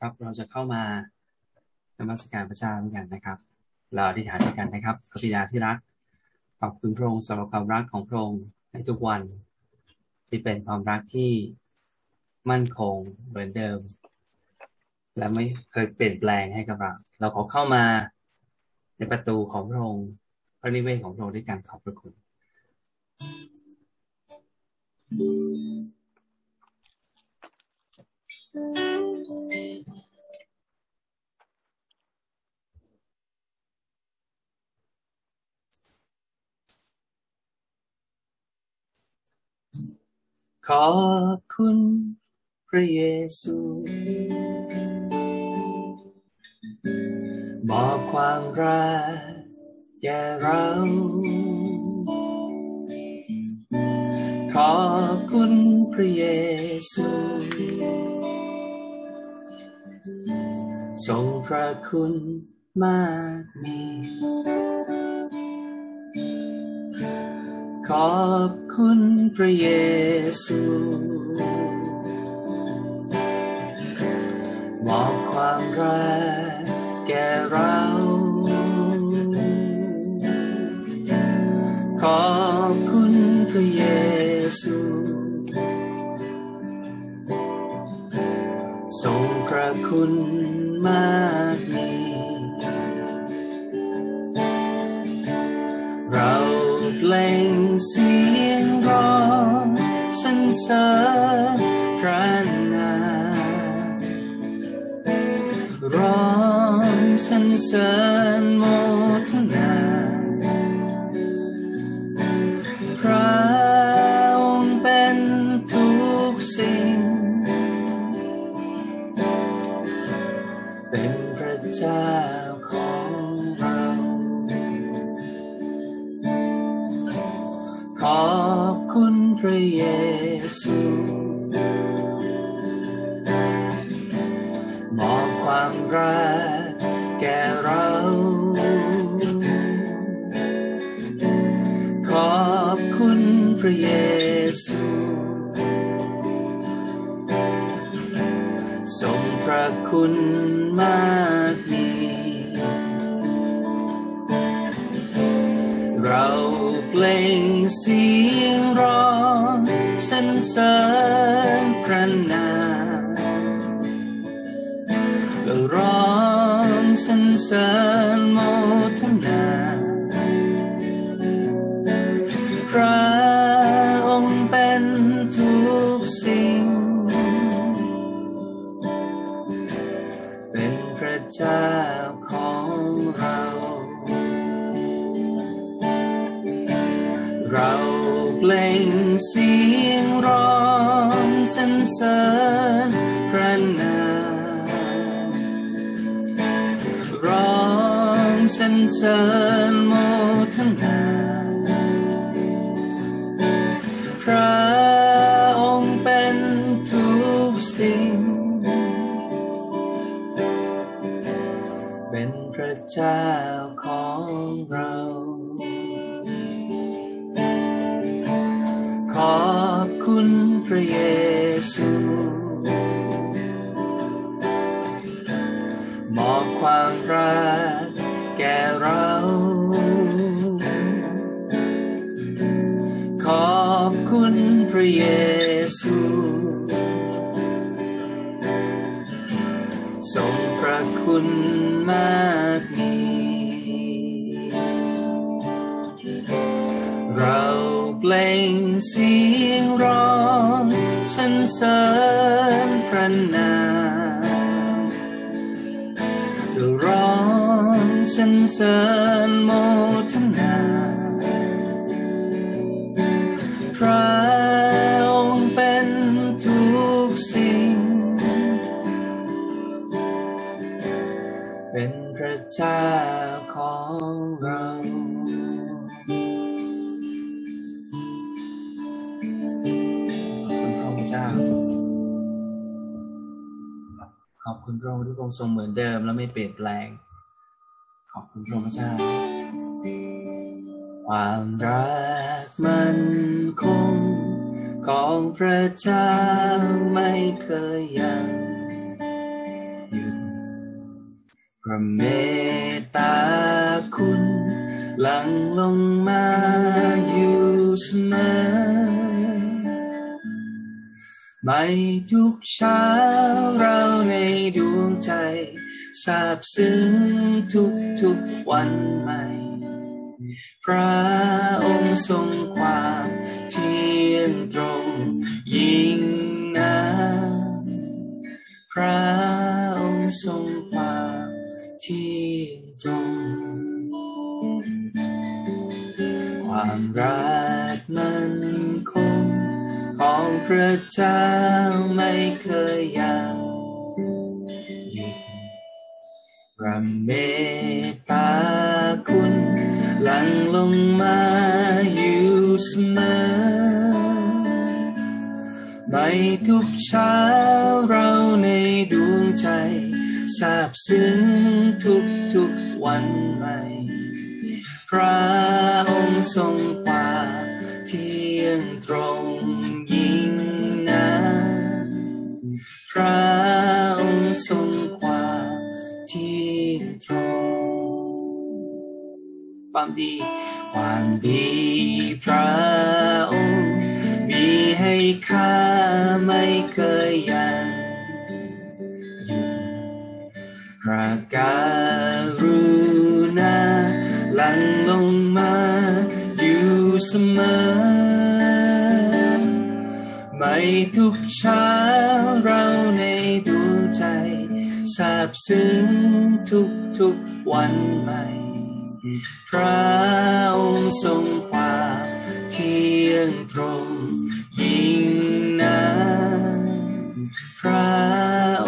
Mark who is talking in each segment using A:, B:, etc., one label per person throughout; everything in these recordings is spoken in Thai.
A: ครับเราจะเข้ามานมัสการพระเจ้าด้วยกันนะครับ เราอธิษฐานด้วยกันนะครับพระบิดาที่รัก ขอบคุณพระองค์สำหรับความรักของพระองค์ในทุกวัน ที่เป็นความรักที่มั่นคงเหมือนเดิม และไม่เคยเปลี่ยนแปลงให้กับเรา เราขอเข้ามาในประตูของพระองค์พระนิเวศของพระองค์ด้วยการขอบพระคุณ ขอบคุณพระเยซูบอกความรักแก่เรา ขอบคุณพระเยซูทรงพระคุณมากมี ขอบคุณพระเยซูมอบความรักแก่เรา ขอบคุณพระเยซูทรงพระคุณมาก เสียงร้องสรรเสริญพระนามร้องสรรเสริญโมทนาพระองค์เป็นทุกสิ่ง เป็นพระเจ้า คุณ อ คุณพระเยซูทรงพระคุณมากมีเราเพลงเสียงร้องสรรเสริญพระนามเราร้องสรรเสริญม ระองค์ที่คงทรงเหมือนเดิม และไม่เปลี่ยนแปลง ขอบคุณพระเจ้า ความรักมันคง ของพระเจ้าไม่เคยยังระเมตตาคุณ หลังลงมาอยู่เสมอ ไม่ทุกเช้าเราในดวงใจซาบซึ้งทุกทุกวันใหม่ พระองค์ทรงความเที่ยงตรงยิ่งนะพระองค์ทรงความเที่ยงตรง ความรัก พระเจ้าไม่เคยยังหยุดพระเมตตาคุณหลั่งลงมาอยู่เสมอในทุกเช้าเราในดวงใจซาบซึ้งทุกทุกวันใหม่ พระองค์ทรง ความดี ความดีพระองค์ มีให้ข้าไม่เคยยังหยุดพระการุณาหลั่งลงมาอยู่เสมอ ไม่ทุกเช้าเราในดวงใจซาบซึ้งทุกทุกวันใหม่ พระองค์ทรงความเที่ยงตรงยิ่งนะพระ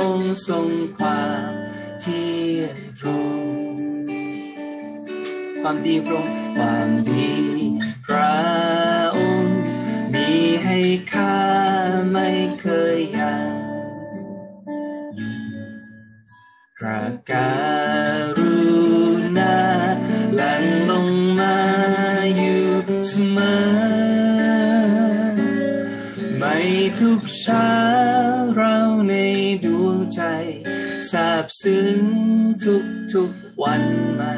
A: องค์ทรงความเที่ยงตรง ความดีพระองค์ความดีพระองค์มีให้ข้าไม่เคยยังพระการ ทุกเช้าเราในดวงใจซาบซึ้งทุกทุกวันใหม่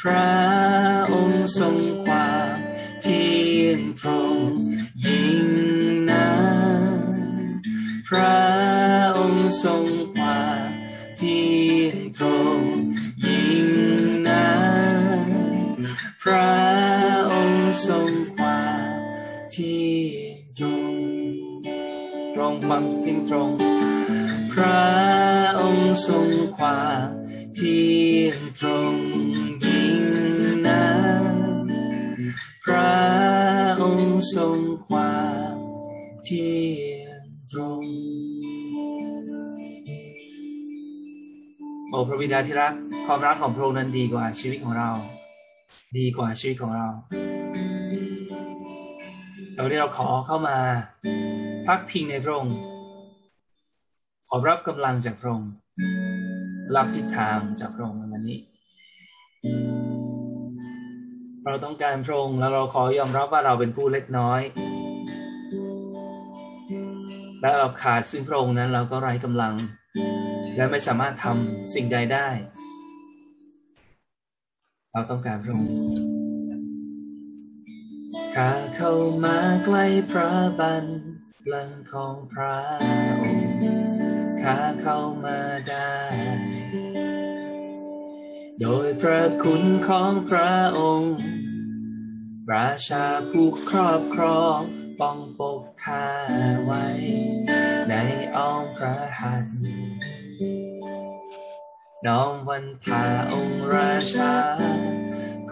A: พระองค์ทรงความเที่ยงตรงยิ่งนะพระองค์ทรงความเที่ยง ยงตรง พระองค์ทรงความเที่ยงตรงยิ่งนะพระองค์ทรงความเที่ยงตรงโอ้พระบิดาที่รักความรักของพระองค์นั้นดีกว่าชีวิตของเรา ดีกว่าชีวิตของเราแล้ววันนี้เราขอเข้ามาพักพิงในพระองค์ ขอรับกำลังจากพระองค์รับทิศทางจากพระองค์ในวันนี้ เราต้องการพระองค์แล้วเราขอยอมรับว่าเราเป็นผู้เล็กน้อย และเราขาดซึ่งพระองค์นั้นเราก็ไร้กำลัง และไม่สามารถทำสิ่งใดได้ เราต้องการพระองค์ข้าเข้ามาใกล้พระบัน ลังของพระองค์ข้าเข้ามาได้ โดยพระคุณของพระองค์ ราชาผู้ครอบครองป้องปกข้าไว้ ในอ้อมพระหัตถ์น้อมวันพาองค์ราชา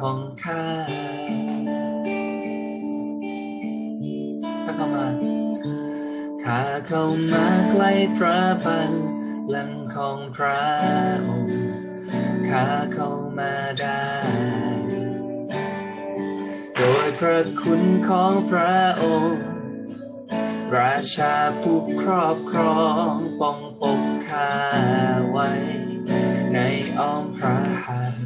A: ของข้าข้า ข้าเข้ามาใกล้พระบัลลังก์ของพระองค์ข้าเข้ามาได้ โดยพระคุณของพระองค์ ราชาผู้ครอบครองป้องปกข้าไว้ ในอ้อมพระหัตถ์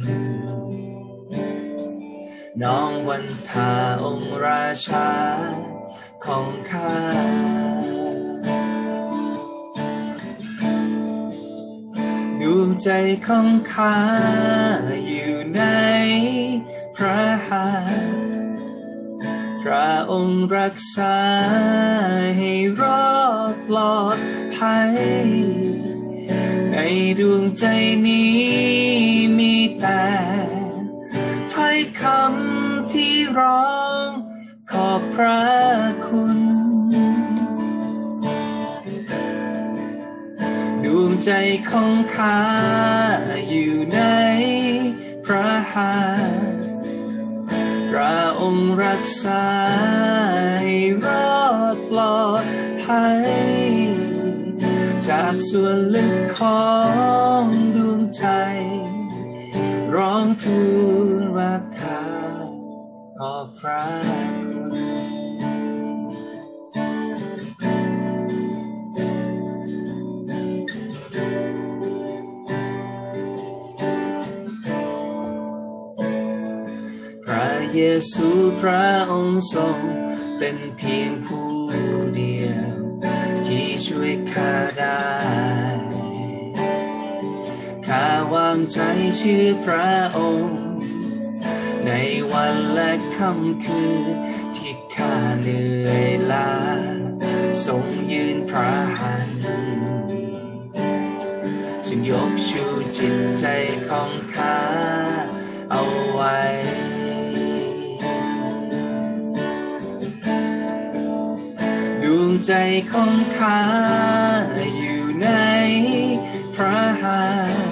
A: น้องวันทาองค์ราชาของข้า ดดวงใจของข้าอยู่ในพระหัตถ์พระองค์รักษาให้รอดปลอดภัย ในดวงใจนี้มีแต่ถ้อยคำที่ร้องขอบพระคุณ วงใจของข้าอยู่ในพระหัตถ์พระองค์รักษาให้รอดปลอดภัยจากส่วนลึกของดวงใจ ร้องทูลว่าข้าขอบพระคุณ เยซูพระองค์ทรงเป็นเพียงผู้เดียว ที่ช่วยข้าได้ข้าวางใจเชื่อพระองค์ ในวันและค่ำคืนที่ข้าเหนื่อยล้าทรงยืนพระหันจึงยกชูจิตใจของข้า ใจของข้าอยู่ในพระหัตถ์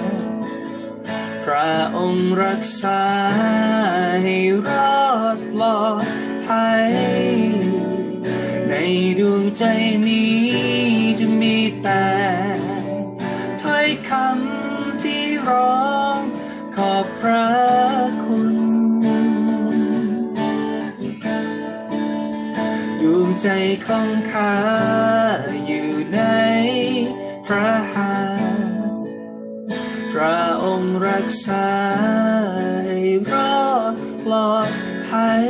A: พระองค์รักษาให้รอดปลอดภัยในดวงใจนี้จะมีแต่ ใจของข้าอยู่ในพระหัตถ์พระองค์รักษาให้รอดปลอดภัย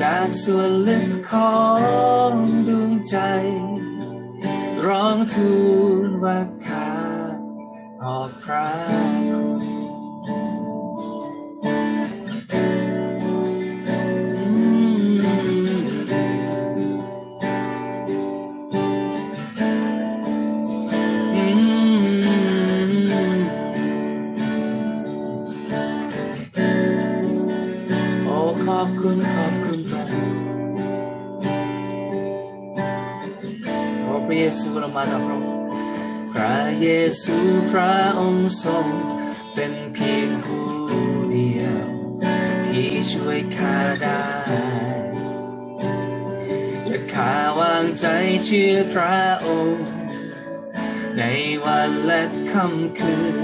A: จากส่วนลึกของดวงใจ ร้องทูลว่าข้าขอบพระ ซูเรามาต่อพระองค์พระเยซูพระองค์ทรงเป็นเพียงผู้เดียว ที่ช่วยข้าได้และข้าวางใจเชื่อพระองค์ ในวันและค่ำคืน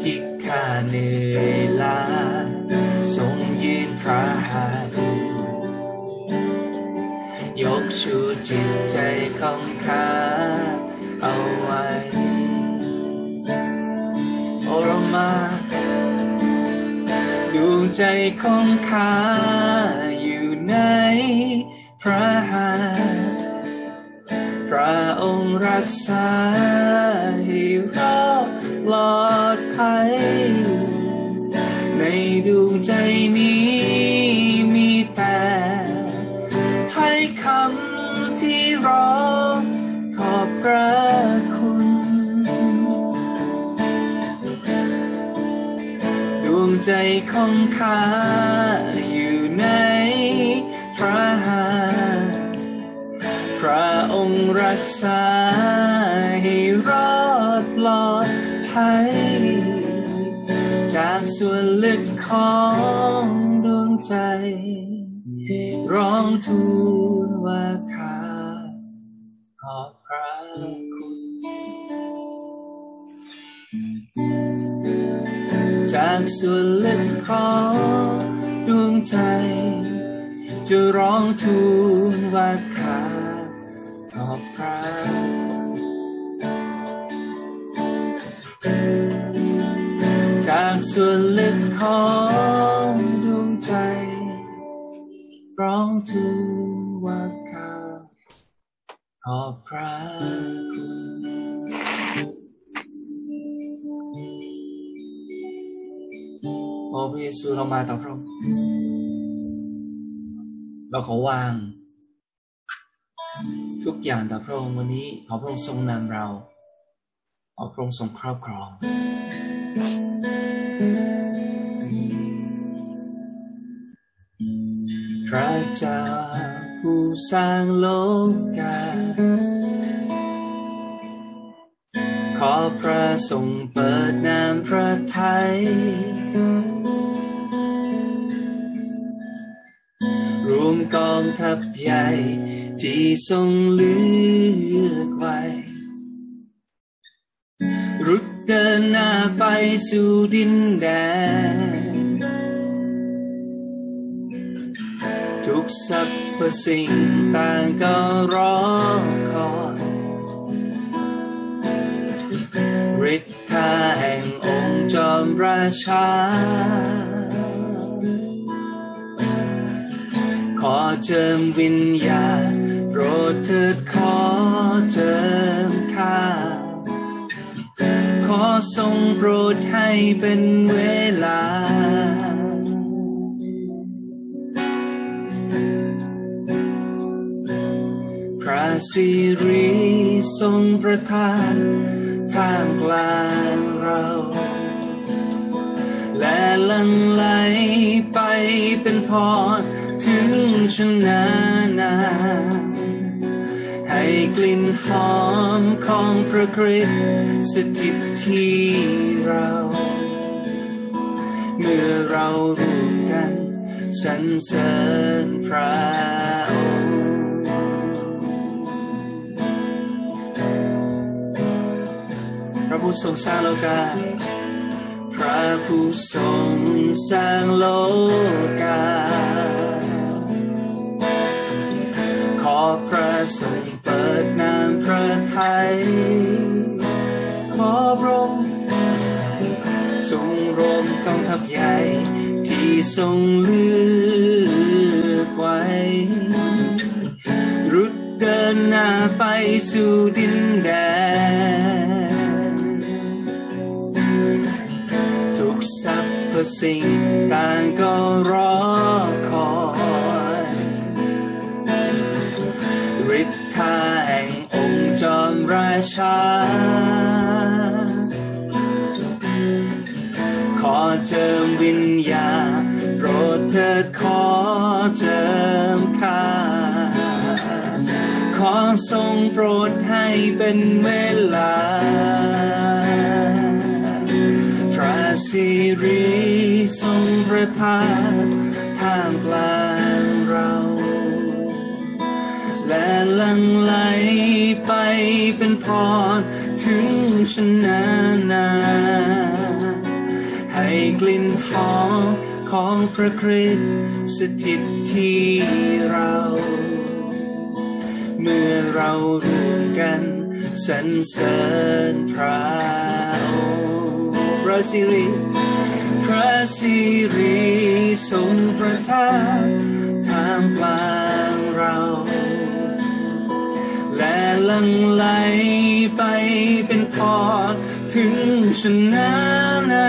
A: ที่ข้าเหนื่อยล้าทรงยืนพระหัตถ์ ชูจิตใจของข้าเอาไว้ โอรมาดวงใจของข้าอยู่ในพระหัตถ์พระองค์รักษาให้รอดปลอดภัย ในดวงใจนี้ ร้อขอบพระคุณ ดวงใจของข้าอยู่ในพระหัตถ์พระองค์รักษาให้รอดปลอดภัยจากส่วนลึกของดวงใจ ร้องทูลว่า จากส่วนลึกของดวงใจ จะร้องทูลว่าข้าขอบพระจากส่วนลึกของดวงใจ ร้องทูลว่าข้าขอบพระ พระเยซูเรามาต่อพระองค์เราขอวาง ทุกอย่างต่อพระองค์วันนี้ ขอพระองค์ทรงนำเรา ขอพระองค์ทรงครอบครองพระเจ้าผู้สร้างโลกา ขอพระทรงเปิดน้ำพระทัย วมกองทัพใหญ่ ที่ทรงเลือกไว้ รุดเดินหน้าไปสู่ดินแดน ทุกสรรพสิ่งต่างก็รอคอยฤทธาแห่งองค์จอมราชา ขอเจิมวิญญาณโปรดเถิดขอเจิมข้าขอทรงโปรดให้เป็นเวลา พระสิริทรงประทานท่ามกลางเรา และลังไหลไปเป็นพร ถึงชนะนาให้กลิ่นหอมของพระคริสต์สถิตที่เรา เมื่อเราร่วมกันสรรเสริญพระองค์พระผู้ทรงสร้างโลกา พระผู้ทรงสร้างโลกา พระทรงเปิดน้ำพระทัยขอพระองค์ทรงรวมกองทัพใหญ่ที่ทรงเลือกไว้รุดเดินหน้าไปสู่ดินแดนทุกสรรพสิ่งต่างก็รอคอย ชาขอเจิมวิญญาณโปรดเถิดขอเจิมข้า ขอทรงโปรดให้เป็นเวลา พระสิริทรงประทานท่ามกลาง ละลังไหลไปเป็นพรถึงชนะนาให้กลิ่นหอมของพระคริสต์สถิตที่เรา เมื่อเราร่วมกันสรรเสริญพระองค์พระสิริพระสิริทรงประทานทามกลางเรา และลังไหลไปเป็นพรถึงชนะนา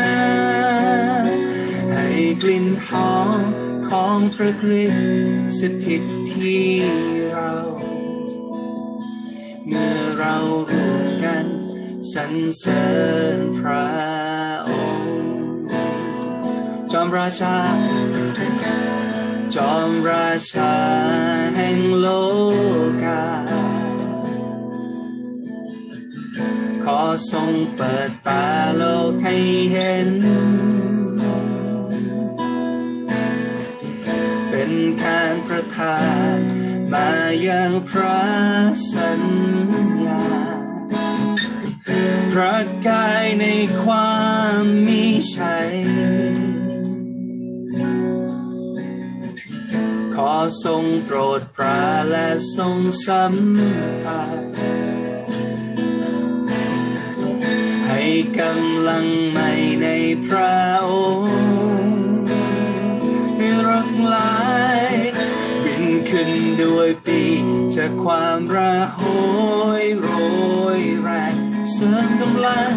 A: ให้กลิ่นหอมของพระคริสต์สถิตที่เรา เมื่อเราร่วมกันสรรเสริญพระองค์จอมราชา จอมราชาแห่งโลกา อทรงเปิดตาโลกให้เห็น เป็นการประทานมาอยังพระสัญญา พระกายในความมีชัยขอทรงโปรดปราและทรงสัมผัส กำลังใหม่ในพระองค์ให้เราทั้งหลาย บินขึ้นด้วยปีจากความระโหยโรยแรงเสริมกำลัง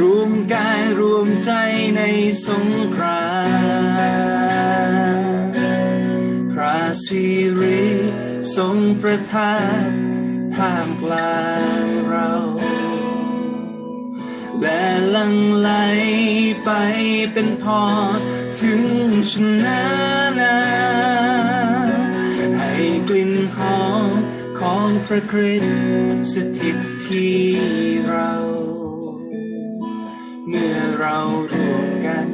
A: รวมกายรวมใจในสงครามพระสิริทรงประทานท่ามกลาง และลังไหลไปเป็นพอถึงชนะนาให้กลิ่นหอมของพระคริสต์สถิตที่เรา เมื่อเรารวมกัน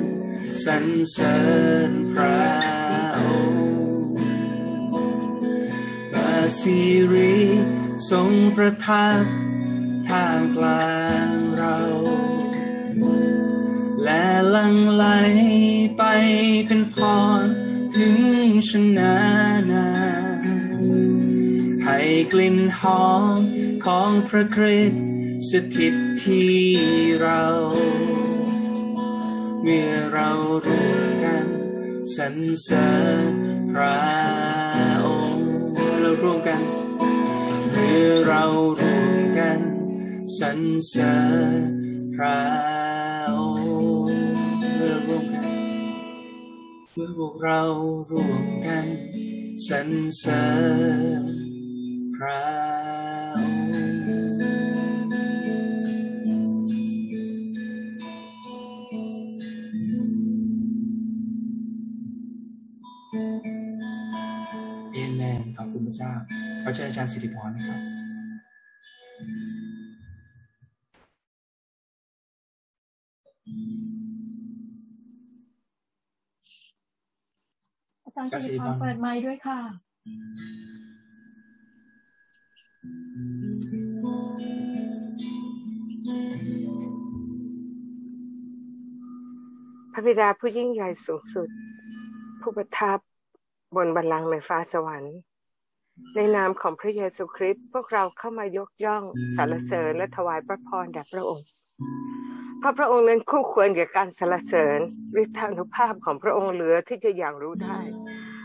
A: สรรเสริญพระองค์พระสิริทรงประทับท่ามกลาง และลังไหลไปเป็นพรถึงชนะนาให้กลิ่นหอมของพระคริสต์สถิตที่เรา เมื่อเรารวมกันสรรเสริญพระองค์เรารวมกัน เมื่อเรารวมกันสรรเสริญพระ เมื่อวมกันเมื่อพวกเรารวมกันสรรเสริญพระองค์เอเมนขอบคุณพระเจ้าขอเชิญอาจารย์สิริพรนะครับา
B: จารย์สิริพรเปิดไมค์ด้วยค่ะ
C: พระบิดาผู้ยิ่งใหญ่สูงสุด ผู้ประทับบนบัลลังก์ในฟ้าสวรรค์ ในนามของพระเยซูคริสต์พวกเราเข้ามายกย่องสรรเสริญและถวายพระพรแด่พระองค์ พราะพระองค์นั้นคู่ควรแก่การสรรเสริญฤทธานุภาพของพระองค์เหลือที่จะอย่างรู้ได้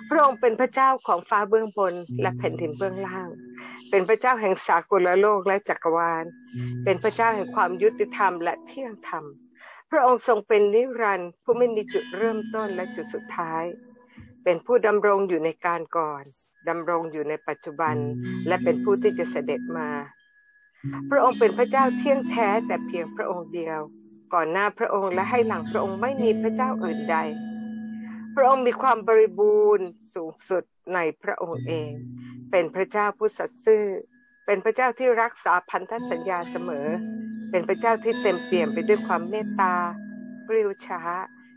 C: พระองค์เป็นพระเจ้าของฟ้าเบื้องบนและแผ่นดินเบื้องล่าง เป็นพระเจ้าแห่งสากลโลกและจักรวาล เป็นพระเจ้าแห่งความยุติธรรมและเที่ยงธรรม พระองค์ทรงเป็นนิรันดร์ผู้ไม่มีจุดเริ่มต้นและจุดสุดท้าย เป็นผู้ดำรงอยู่ในการก่อนดำรงอยู่ในปัจจุบัน และเป็นผู้ที่จะเสด็จมา พระองค์เป็นพระเจ้าเที่ยงแท้แต่เพียงพระองค์เดียว ก่อนหน้าพระองค์และให้หลังพระองค์ไม่มีพระเจ้าอื่นใด พระองค์มีความบริบูรณ์สูงสุดในพระองค์เอง เป็นพระเจ้าผู้สัตย์ซื่อ เป็นพระเจ้าที่รักษาพันธสัญญาเสมอ เป็นพระเจ้าที่เต็มเปี่ยมไปด้วยความเมตตาปริวช้า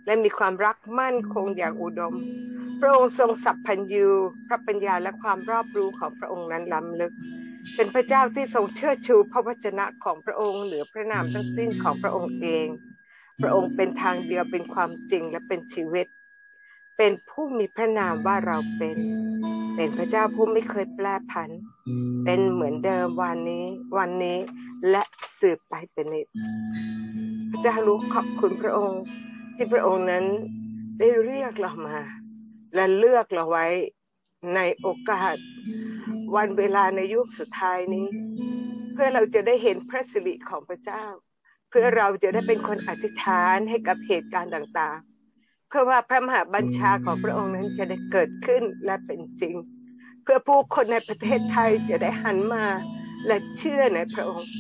C: และมีความรักมั่นคงอย่างอุดม พระองค์ทรงสัพพัญญูพระปัญญาและความรอบรู้ของพระองค์นั้นล้ำลึก เป็นพระเจ้าที่ทรงเชิดชูพระวจนะของพระองค์เหนือพระนามทั้งสิ้นของพระองค์เอง พระองค์เป็นทางเดียวเป็นความจริงและเป็นชีวิต เป็นผู้มีพระนามว่าเราเป็น เป็นพระเจ้าผู้ไม่เคยแปรผัน เป็นเหมือนเดิมวันนี้ วันนี้และสืบไปเป็นนิจพระเจ้ารู้ขอบคุณพระองค์ ที่พระองค์นั้นได้เรียกเรามา และเลือกเราไว้ในโอกาส วันเวลาในยุคสุดท้ายนี้ เพื่อเราจะได้เห็นพระสิริของพระเจ้า เพื่อเราจะได้เป็นคนอธิษฐานให้กับเหตุการณ์ต่างๆ เพื่อว่าพระมหาบัญชาของพระองค์นั้นจะได้เกิดขึ้นและเป็นจริง เพื่อผู้คนในประเทศไทยจะได้หันมาและเชื่อในพระองค์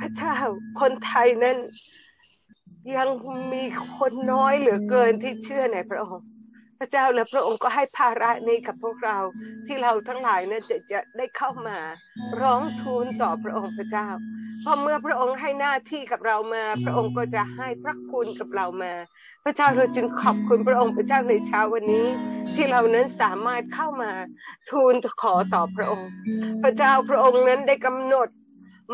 C: พระเจ้าคนไทยนั้น ยังมีคนน้อยเหลือเกินที่เชื่อในพระองค์ พระเจ้าและพระองค์ก็ให้ภาระนี้กับพวกเราที่เราทั้งหลายนั้นจะจะได้เข้ามา ร้องทูลต่อพระองค์พระเจ้าเพราะเมื่อพระองค์ให้หน้าที่กับเรามา พระองค์ก็จะให้พระคุณกับเรามา พระเจ้าเราจึงขอบคุณพระองค์พระเจ้าในเช้าวันนี้ ที่เรานั้นสามารถเข้ามาทูลขอต่อพระองค์ พระเจ้าพระองค์นั้นได้กำหนด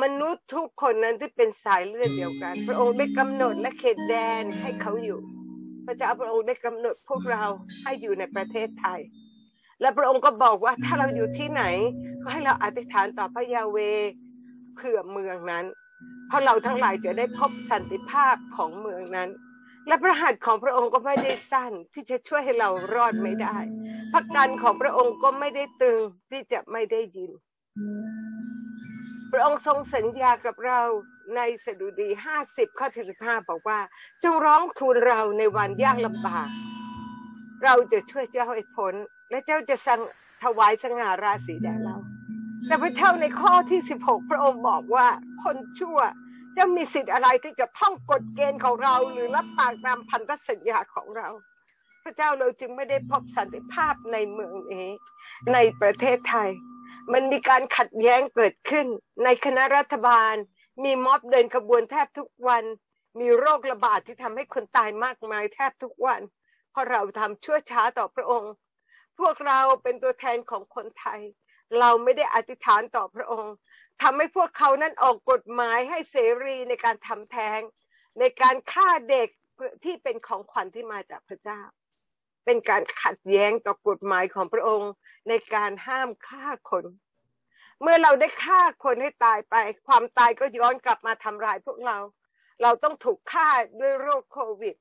C: มนุษย์ทุกคนนั้นที่เป็นสายเลือดเดียวกัน พระองค์ได้กำหนดและเขตแดนให้เขาอยู่ พระเจ้าพระองค์ได้กำหนดพวกเราให้อยู่ในประเทศไทย และพระองค์ก็บอกว่าถ้าเราอยู่ที่ไหนก็ให้เราอธิษฐานต่อพระยาเวเพื่อเมืองนั้น เพราะเราทั้งหลายจะได้พบสันติภาพของเมืองนั้น และพระหัตถ์ของพระองค์ก็ไม่ได้สั้นที่จะช่วยให้เรารอดไม่ได้พระกันของพระองค์ก็ไม่ได้ตึงที่จะไม่ได้ยิน ระองค์ทรงสัญญากับเราในสดุดีห้าสิบข้อที่สิบห้าบอกว่า จงร้องทูลเราในวันยากลำบาก เราจะช่วยเจ้าให้พ้น และเจ้าจะสั่งถวายสง่าราศีแด่เรา แต่พระเจ้าในข้อที่สิบหกพระองค์บอกว่าคนชั่วจะมีสิทธิ์อะไรที่จะท่องกฎเกณฑ์ของเรา หรือรับปากตามพันธสัญญาของเรา พระเจ้าเราจึงไม่ได้พบสันติภาพในเมืองนี้ในประเทศไทย มันมีการขัดแย้งเกิดขึ้น ในคณะรัฐบาล มีม็อบเดินขบวนแทบทุกวัน มีโรคระบาดที่ทำให้คนตายมากมายแทบทุกวัน เพราะเราทำชั่วช้าต่อพระองค์ พวกเราเป็นตัวแทนของคนไทย เราไม่ได้อธิษฐานต่อพระองค์ทำให้พวกเขานั้นออกกฎหมายให้เสรีในการทำแท้ง ในการฆ่าเด็กที่เป็นของขวัญที่มาจากพระเจ้า เป็นการขัดแย้งต่อกฎหมายของพระองค์ในการห้ามฆ่าคน เมื่อเราได้ฆ่าคนให้ตายไป ความตายก็ย้อนกลับมาทำลายพวกเรา เราต้องถูกฆ่าด้วยโรคโควิด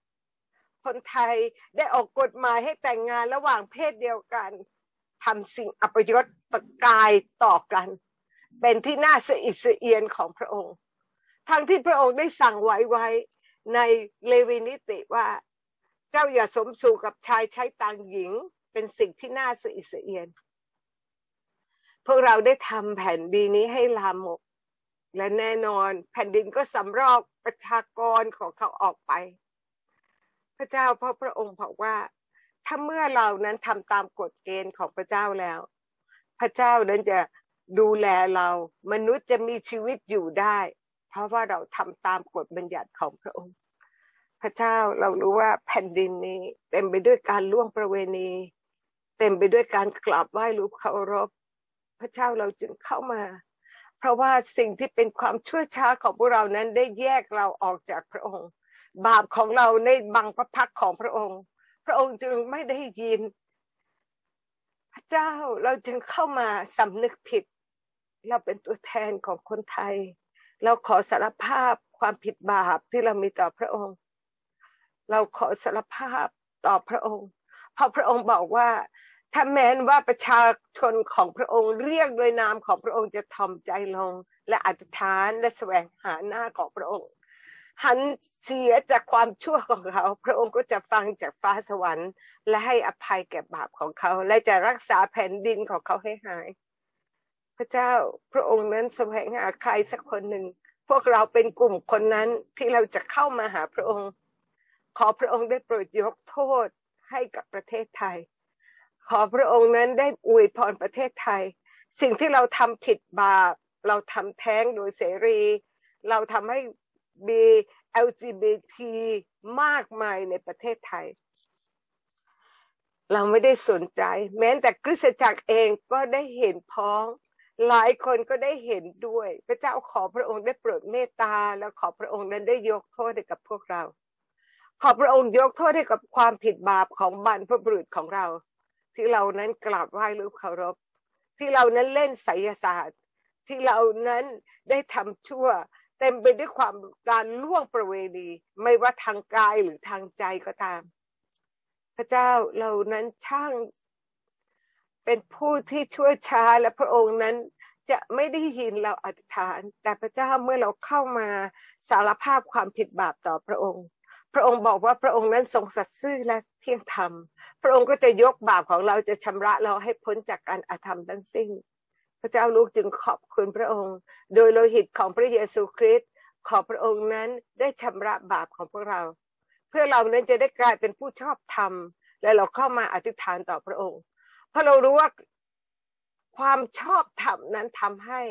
C: คนไทยได้ออกกฎหมายให้แต่งงานระหว่างเพศเดียวกันทำสิ่งอัปยศประกายต่อกัน เป็นที่น่าสะอิดสะเอียนของพระองค์ ทั้งที่พระองค์ได้สั่งไว้ไว้ในเลวีนิติว่า เจ้าอย่าสมสู่กับชายใช้ต่างหญิง เป็นสิ่งที่น่าสะอิดสะเอียน พวกเราได้ทำแผ่นดินนี้ให้ลามก และแน่นอนแผ่นดินก็สำรอกประชากรของเขาออกไป พระเจ้าพระพระองค์บอกว่า ถ้าเมื่อเรานั้นทำตามกฎเกณฑ์ของพระเจ้าแล้ว พระเจ้านั้นจะดูแลเรา มนุษย์จะมีชีวิตอยู่ได้ เพราะว่าเราทำตามกฎบัญญัติของพระองค์ พระเจ้าเรารู้ว่าแผ่นดินนี้ เต็มไปด้วยการล่วงประเวณี เต็มไปด้วยการกราบไหว้รูปเคารพ พระเจ้าเราจึงเข้ามา เพราะว่าสิ่งที่เป็นความชั่วช้าของพวกเรานั้นได้แยกเราออกจากพระองค์ บาปของเราในบังพระพักของพระองค์ พระองค์จึงไม่ได้ยิน พระเจ้าเราจึงเข้ามาสำนึกผิด เราเป็นตัวแทนของคนไทย เราขอสารภาพความผิดบาปที่เรามีต่อพระองค์ เราขอสารภาพต่อพระองค์ เพราะพระองค์บอกว่า ถ้าแม้นว่าประชาชนของพระองค์เรียกโดยนามของพระองค์จะทอมใจลง และอธิษฐานและแสวงหาหน้าของพระองค์ หันเสียจากความชั่วของเขา พระองค์ก็จะฟังจากฟ้าสวรรค์ และให้อภัยแก่บาปของเขา และจะรักษาแผ่นดินของเขาให้หาย พระเจ้าพระองค์นั้นแสวงหาใครสักคนหนึ่งพวกเราเป็นกลุ่มคนนั้นที่เราจะเข้ามาหาพระองค์ ขอพระองค์ได้โปรดยกโทษให้กับประเทศไทย ขอพระองค์นั้นได้อวยพรประเทศไทย สิ่งที่เราทำผิดบาป เราทำแท้งโดยเสรี เราทำให้มี LGBT มากมายในประเทศไทย เราไม่ได้สนใจ แม้แต่คริสตจักรเองก็ได้เห็นพ้อง หลายคนก็ได้เห็นด้วย พระเจ้าขอพระองค์ได้โปรดเมตตา แล้วขอพระองค์นั้นได้ยกโทษให้กับพวกเรา ขอพระองค์ยกโทษให้กับความผิดบาปของบรรพบุรุษของเรา ที่เรานั้นกราบไหว้รูปเคารพ ที่เรานั้นเล่นไสยศาสตร์ ที่เรานั้นได้ทำชั่ว เต็มไปด้วยความการล่วงประเวณีไม่ว่าทางกายหรือทางใจก็ตาม พระเจ้าเรานั้นช่าง เป็นผู้ที่ชั่วช้าและพระองค์นั้นจะไม่ได้ยินเราอธิษฐาน แต่พระเจ้าเมื่อเราเข้ามาสารภาพความผิดบาปต่อพระองค์ พระองค์บอกว่าพระองค์นั้นทรงสัตย์ซื่อและเที่ยงธรรม พระองค์ก็จะยกบาปของเราจะชำระเราให้พ้นจากการอาธรรมทั้งสิ้น พระเจ้าลูกจึงขอบคุณพระองค์ โดยโลหิตของพระเยซูคริสต์ขอพระองค์นั้นได้ชำระบาปของพวกเรา เพื่อเรานั้นจะได้กลายเป็นผู้ชอบธรรม และเราเข้ามาอธิษฐานต่อพระองค์ เพราะเรารู้ว่าความชอบธรรมนั้นทำให้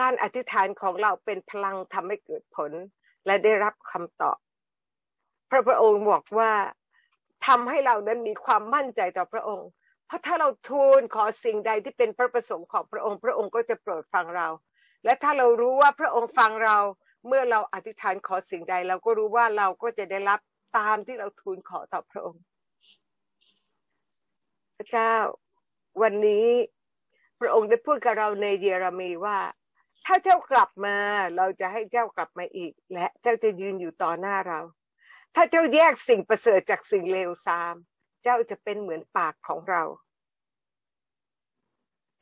C: การอธิษฐานของเราเป็นพลังทำให้เกิดผล และได้รับคำตอบ พระพระองค์บอกว่าทำให้เรานั้นมีความมั่นใจต่อพระองค์ เพราะถ้าเราทูลขอสิ่งใดที่เป็นพระประสงค์ของพระองค์ พระองค์ก็จะโปรดฟังเรา และถ้าเรารู้ว่าพระองค์ฟังเรา เมื่อเราอธิษฐานขอสิ่งใด เราก็รู้ว่าเราก็จะได้รับตามที่เราทูลขอต่อพระองค์ พระเจ้า วันนี้พระองค์ได้พูดกับเราในเยเรมีว่า ถ้าเจ้ากลับมา เราจะให้เจ้ากลับมาอีก และเจ้าจะยืนอยู่ต่อหน้าเรา ถ้าเจ้าแยกสิ่งประเสริฐจากสิ่งเลวทราม เจ้าจะเป็นเหมือนปากของเรา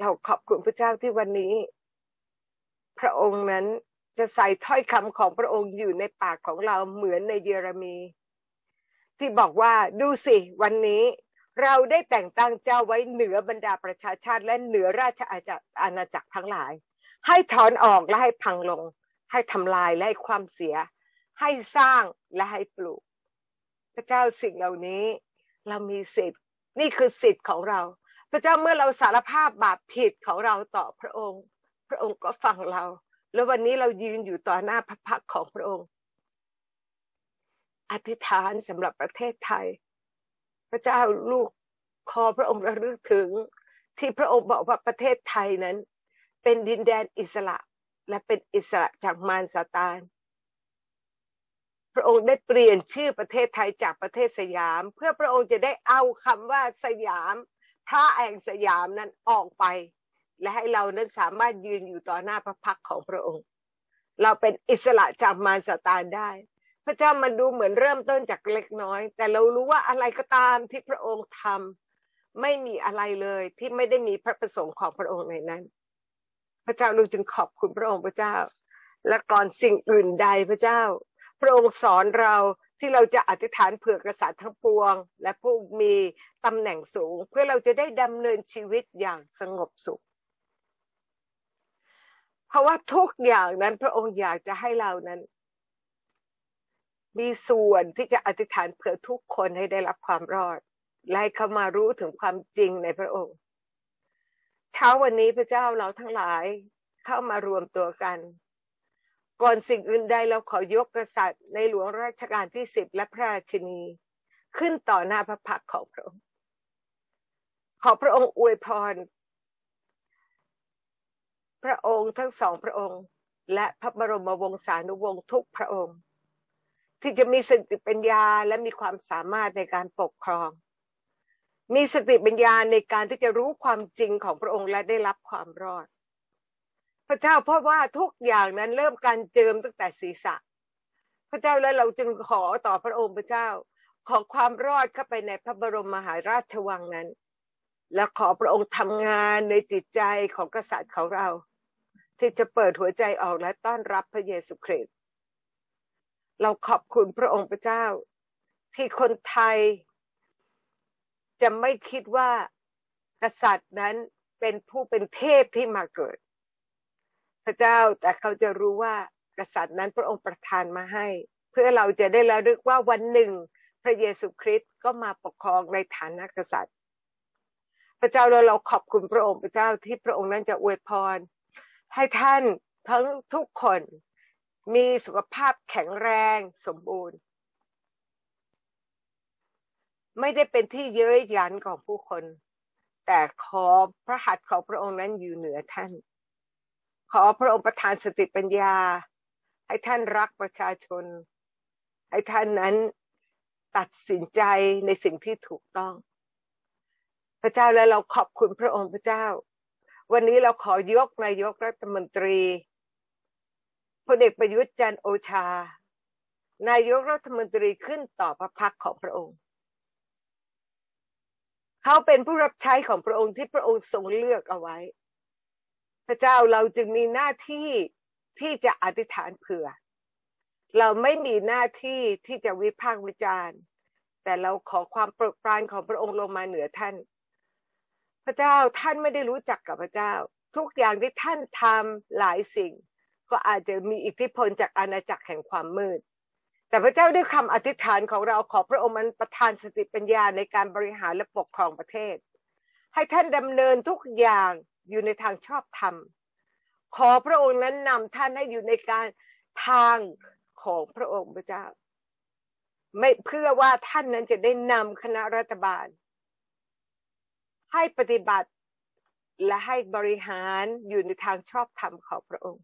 C: เราขอบคุณพระเจ้าที่วันนี้ พระองค์นั้นจะใส่ถ้อยคำของพระองค์อยู่ในปากของเราเหมือนในเยเรมี ที่บอกว่าดูสิวันนี้เราได้แต่งตั้งเจ้าไว้เหนือบรรดาประชาชาติ และเหนือราชอาณาจักรทั้งหลาย ให้ถอนออกและให้พังลง ให้ทำลายและให้ความเสีย ให้สร้างและให้ปลูก พระเจ้าสิ่งเหล่านี้เรามีสิทธิ์ นี่คือสิทธิ์ของเรา พระเจ้าเมื่อเราสารภาพบาปผิดของเราต่อพระองค์ พระองค์ก็ฟังเรา แล้ววันนี้เรายืนอยู่ต่อหน้าพระพักของพระองค์ อธิษฐานสำหรับประเทศไทย พระเจ้าลูกขอพระองค์ระลึกถึง ที่พระองค์บอกว่าประเทศไทยนั้น เป็นดินแดนอิสระและเป็นอิสระจากมารซาตาน พระองค์ได้เปลี่ยนชื่อประเทศไทยจากประเทศสยาม เพื่อพระองค์จะได้เอาคำว่าสยาม พระแห่งสยามนั้นออกไป และให้เรานั้นสามารถยืนอยู่ต่อหน้าพระพักของพระองค์ เราเป็นอิสระจากมารซาตานได้ พระเจ้ามันดูเหมือนเริ่มต้นจากเล็กน้อย แต่เรารู้ว่าอะไรก็ตามที่พระองค์ทำไม่มีอะไรเลยที่ไม่ได้มีพระประสงค์ของพระองค์ในนั้น พระเจ้าลูกจึงขอบคุณพระองค์พระเจ้า และก่อนสิ่งอื่นใดพระเจ้า พระองค์สอนเราที่เราจะอธิษฐานเผื่อกษัตริย์ทั้งปวง และผู้มีตำแหน่งสูง เพื่อเราจะได้ดำเนินชีวิตอย่างสงบสุข เพราะว่าทุกอย่างนั้นพระองค์อยากจะให้เรานั้น มีส่วนที่จะอธิษฐานเผื่อทุกคนให้ได้รับความรอดและให้เขามารู้ถึงความจริงในพระองค์ เช้าวันนี้พระเจ้าเราทั้งหลายเข้ามารวมตัวกัน ก่อนสิ่งอื่นใดเราขอยกกษัตริย์ในหลวงรัชกาลที่สิบและพระราชินี ขึ้นต่อหน้าพระพักของพระองค์ ขอพระองค์อวยพร พระองค์ทั้งสองพระองค์ และพระบรมวงศานุวงศ์ทุกพระองค์ ที่จะมีสติปัญญาและมีความสามารถในการปกครอง มีสติปัญญาในการที่จะรู้ความจริงของพระองค์และได้รับความรอด พระเจ้าเพราะว่าทุกอย่างนั้นเริ่มการเจิมตั้งแต่ศีรษะ พระเจ้าแล้วเราจึงขอต่อพระองค์พระเจ้า ขอความรอดเข้าไปในพระบรมมหาราชวังนั้น และขอพระองค์ทำงานในจิตใจของกษัตริย์ของเรา ที่จะเปิดหัวใจออกและต้อนรับพระเยซูคริสต์เราขอบคุณพระองค์พระเจ้า ที่คนไทย จะไม่คิดว่ากษัตริย์นั้นเป็นผู้เป็นเทพที่มาเกิด พระเจ้าแต่เขาจะรู้ว่ากษัตริย์นั้นพระองค์ประทานมาให้ เพื่อเราจะได้ระลึกว่าวันหนึ่ง พระเยซูคริสต์ก็มาปกครองในฐานะกษัตริย์ พระเจ้าเราเราขอบคุณพระองค์พระเจ้าที่พระองค์นั้นจะอวยพร ให้ท่านทั้งทุกคนมีสุขภาพแข็งแรงสมบูรณ์ ไม่ได้เป็นที่เย้ยยันของผู้คน แต่ขอพระหัตถ์ของพระองค์นั้นอยู่เหนือท่าน ขอพระองค์ประทานสติปัญญา ให้ท่านรักประชาชน ให้ท่านนั้นตัดสินใจในสิ่งที่ถูกต้อง พระเจ้าและเราขอบคุณพระองค์พระเจ้า วันนี้เราขอยกนายกรัฐมนตรีพลเอกประยุทธ์จันโอชา นายกรัฐมนตรีขึ้นต่อพระพักของพระองค์ เขาเป็นผู้รับใช้ของพระองค์ที่พระองค์ทรงเลือกเอาไว้ พระเจ้าเราจึงมีหน้าที่ที่จะอธิษฐานเผื่อ เราไม่มีหน้าที่ที่จะวิพากษ์วิจารณ์ แต่เราขอความโปรดปรานของพระองค์ลงมาเหนือท่าน พระเจ้าท่านไม่ได้รู้จักกับพระเจ้า ทุกอย่างที่ท่านทำหลายสิ่ง ก็อาจจะมีอิทธิพลจากอาณาจักรแห่งความมืด แต่พระเจ้าด้วยคำอธิษฐานของเราขอพระองค์มันประทานสติปัญญาในการบริหารและปกครองประเทศ ให้ท่านดำเนินทุกอย่าง อยู่ในทางชอบธรรม ขอพระองค์นั้นนำท่านให้อยู่ในการทางของพระองค์พระเจ้า ไม่เพื่อว่าท่านนั้นจะได้นำคณะรัฐบาล ให้ปฏิบัติและให้บริหารอยู่ในทางชอบธรรมของพระองค์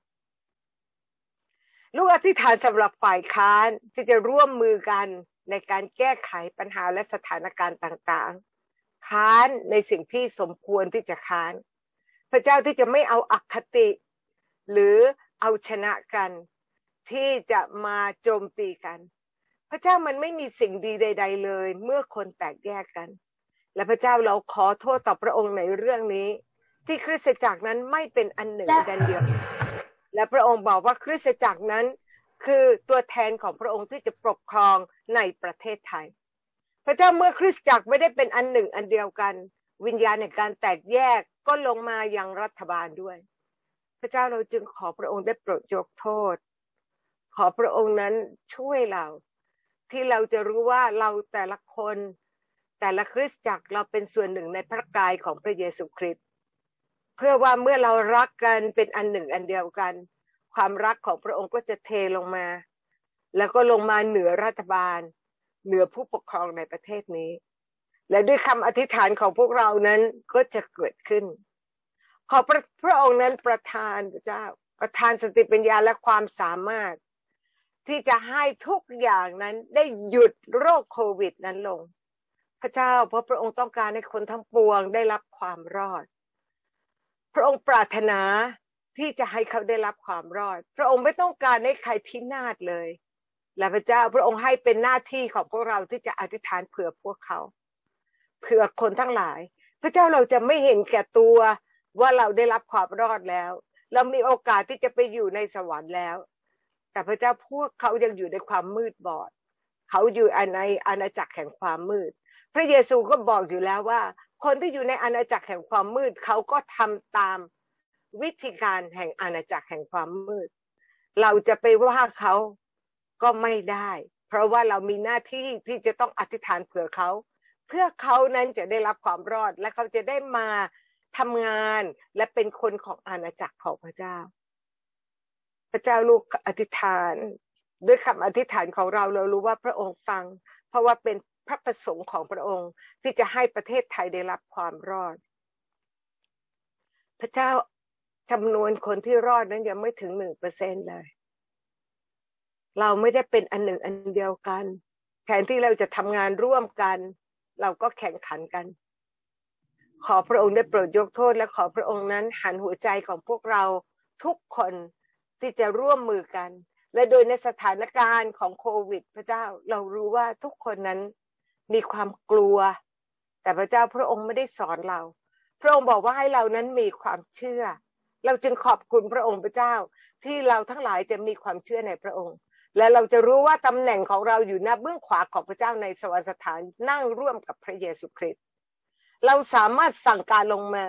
C: ลูกอธิษฐานสำหรับฝ่ายค้านที่จะร่วมมือกันในการแก้ไขปัญหาและสถานการณ์ต่างๆ ค้านในสิ่งที่สมควรที่จะค้าน พระเจ้าที่จะไม่เอาอาคติ หรือเอาชนะกัน ที่จะมาโจมตีกัน พระเจ้ามันไม่มีสิ่งดีใด ๆ เลย เมื่อคนแตกแยกกัน และพระเจ้าเราขอโทษต่อพระองค์ในเรื่องนี้ ที่คริสตจักรนั้นไม่เป็นอันหนึ่งกันเดียว และพระองค์บอกว่าคริสตจักรนั้น คือตัวแทนของพระองค์ที่จะปกครองในประเทศไทย พระเจ้าเมื่อคริสตจักรไม่ได้เป็นอันหนึ่งอันเดียวกัน วิญญาณในการแตกแยก ก็ลงมาอยังรัฐบาลด้วย พระเจ้าเราจึงขอพระองค์ได้โปรดยกโทษ ขอพระองค์นั้นช่วยเรา ที่เราจะรู้ว่าเราแต่ละคนแต่ละคริสตจักรเราเป็นส่วนหนึ่งในพระกายของพระเยซูคริสต์เพื่อว่าเมื่อเรารักกันเป็นอันหนึ่งอันเดียวกัน ความรักของพระองค์ก็จะเทลงมา แล้วก็ลงมาเหนือรัฐบาล เหนือผู้ปกครองในประเทศนี้ และด้วยคำอธิษฐานของพวกเรานั้นก็จะเกิดขึ้น ขอพระพระองค์นั้นประทานพระเจ้า ประทานสติปัญญาและความสามารถ ที่จะให้ทุกอย่างนั้นได้หยุดโรคโควิดนั้นลง พระเจ้าเพราะพระองค์ต้องการให้คนทั้งปวงได้รับความรอด พระองค์ปรารถนาที่จะให้เขาได้รับความรอด พระองค์ไม่ต้องการให้ใครพินาศเลย และพระเจ้าพระองค์ให้เป็นหน้าที่ของพวกเราที่จะอธิษฐานเผื่อพวกเขา เผื่อคนทั้งหลาย พระเจ้าเราจะไม่เห็นแก่ตัวว่าเราได้รับความรอดแล้ว เรามีโอกาสที่จะไปอยู่ในสวรรค์แล้ว แต่พระเจ้าพวกเขายังอยู่ในความมืดบอด เขาอยู่ในอาณาจักรแห่งความมืด พระเยซูก็บอกอยู่แล้วว่า คนที่อยู่ในอาณาจักรแห่งความมืด เขาก็ทำตามวิธีการแห่งอาณาจักรแห่งความมืด เราจะไปว่าเขาก็ไม่ได้ เพราะว่าเรามีหน้าที่ที่จะต้องอธิษฐานเผื่อเขา เพื่อเขานั้นจะได้รับความรอดและเขาจะได้มาทำงานและเป็นคนของอาณาจักรของพระเจ้า พระเจ้าลูกอธิษฐาน ด้วยคำอธิษฐานของเราเรารู้ว่าพระองค์ฟัง เพราะว่าเป็นพระประสงค์ของพระองค์ที่จะให้ประเทศไทยได้รับความรอด พระเจ้าจำนวนคนที่รอดนั้นยังไม่ถึงหนึ่งเปอร์เซ็นเลย เราไม่ได้เป็นอันหนึ่งอันเดียวกัน แทนที่เราจะทำงานร่วมกัน เราก็แข่งขันกัน ขอพระองค์ได้โปรดยกโทษ และขอพระองค์นั้นหันหัวใจของพวกเราทุกคนที่จะร่วมมือกัน และโดยในสถานการณ์ของโควิด พระเจ้าเรารู้ว่าทุกคนนั้นมีความกลัว แต่พระเจ้าพระองค์ไม่ได้สอนเรา พระองค์บอกว่าให้เรานั้นมีความเชื่อ เราจึงขอบคุณพระองค์พระเจ้า ที่เราทั้งหลายจะมีความเชื่อในพระองค์ และเราจะรู้ว่าตำแหน่งของเราอยู่หน้าเบื้องขวาของพระเจ้าในสวรรคสถานนั่งร่วมกับพระเยซูคริสต์เราสามารถสั่งการลงมา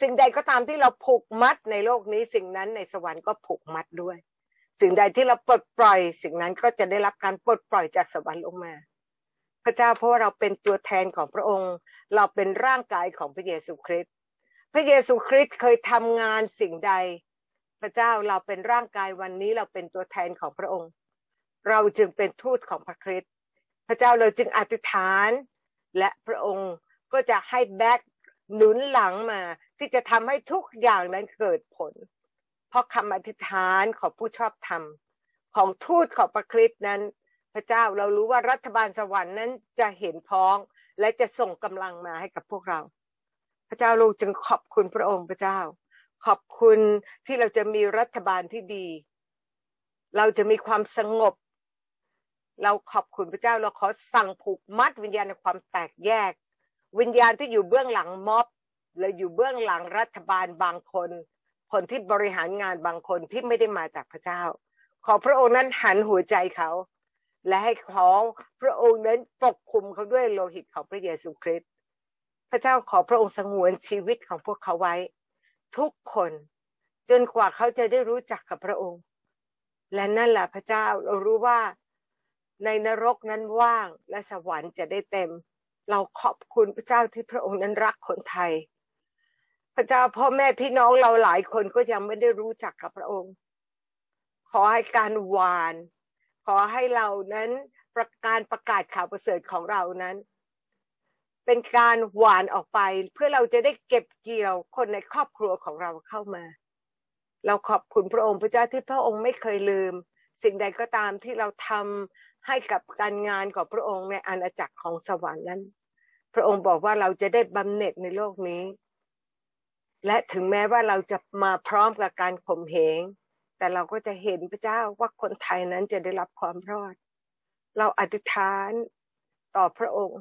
C: สิ่งใดก็ตามที่เราผูกมัดในโลกนี้สิ่งนั้นในสวรรค์ก็ผูกมัดด้วย สิ่งใดที่เราปลดปล่อย สิ่งนั้นก็จะได้รับการปลดปล่อยจากสวรรค์ลงมา พระเจ้าเพราะว่าเราเป็นตัวแทนของพระองค์ เราเป็นร่างกายของพระเยซูคริสต์พระเยซูคริสต์เคยทำงานสิ่งใด พระเจ้าเราเป็นร่างกายวันนี้เราเป็นตัวแทนของพระองค์ เราจึงเป็นทูตของพระคริสต์พระเจ้าเราจึงอธิษฐาน และพระองค์ก็จะให้แบ็กหนุนหลังมา ที่จะทำให้ทุกอย่างนั้นเกิดผล เพราะคำอธิษฐานของผู้ชอบธรรม ของทูตของพระคริสต์นั้น พระเจ้าเรารู้ว่ารัฐบาลสวรรค์นั้นจะเห็นพ้อง และจะส่งกำลังมาให้กับพวกเรา พระเจ้าลูกจึงขอบคุณพระองค์พระเจ้า ขอบคุณที่เราจะมีรัฐบาลที่ดี เราจะมีความสงบ เราขอบคุณพระเจ้าเราขอสั่งผูกมัดวิญญาณในความแตกแยก วิญญาณที่อยู่เบื้องหลังม็อบหรืออยู่เบื้องหลังรัฐบาลบางคน คนที่บริหารงานบางคนที่ไม่ได้มาจากพระเจ้า ขอพระองค์นั้นหันหัวใจเขา และให้ของพระองค์นั้นปกคุมเขาด้วยโลหิตของพระเยซูคริสต์พระเจ้าขอพระองค์สงวนชีวิตของพวกเขาไว้ ทุกคนจนกว่าเขาจะได้รู้จักกับพระองค์ และนั่นแหละพระเจ้าเรารู้ว่า ในนรกนั้นว่างและสวรรค์จะได้เต็ม เราขอบคุณพระเจ้าที่พระองค์นั้นรักคนไทย พระเจ้าพ่อแม่พี่น้องเราหลายคนก็ยังไม่ได้รู้จักกับพระองค์ ขอให้การหวาน ขอให้เรานั้นประการประกาศข่าวประเสริฐของเรานั้น เป็นการหวานออกไป เพื่อเราจะได้เก็บเกี่ยวคนในครอบครัวของเราเข้ามา เราขอบคุณพระองค์พระเจ้าที่พระองค์ไม่เคยลืม สิ่งใดก็ตามที่เราทำ ให้กับการงานของพระองค์ในอาณาจักรของสวรรค์นั้น พระองค์บอกว่าเราจะได้บำเหน็จในโลกนี้ และถึงแม้ว่าเราจะมาพร้อมกับการข่มเหง แต่เราก็จะเห็นพระเจ้าว่าคนไทยนั้นจะได้รับความรอด เราอธิษฐานต่อพระองค์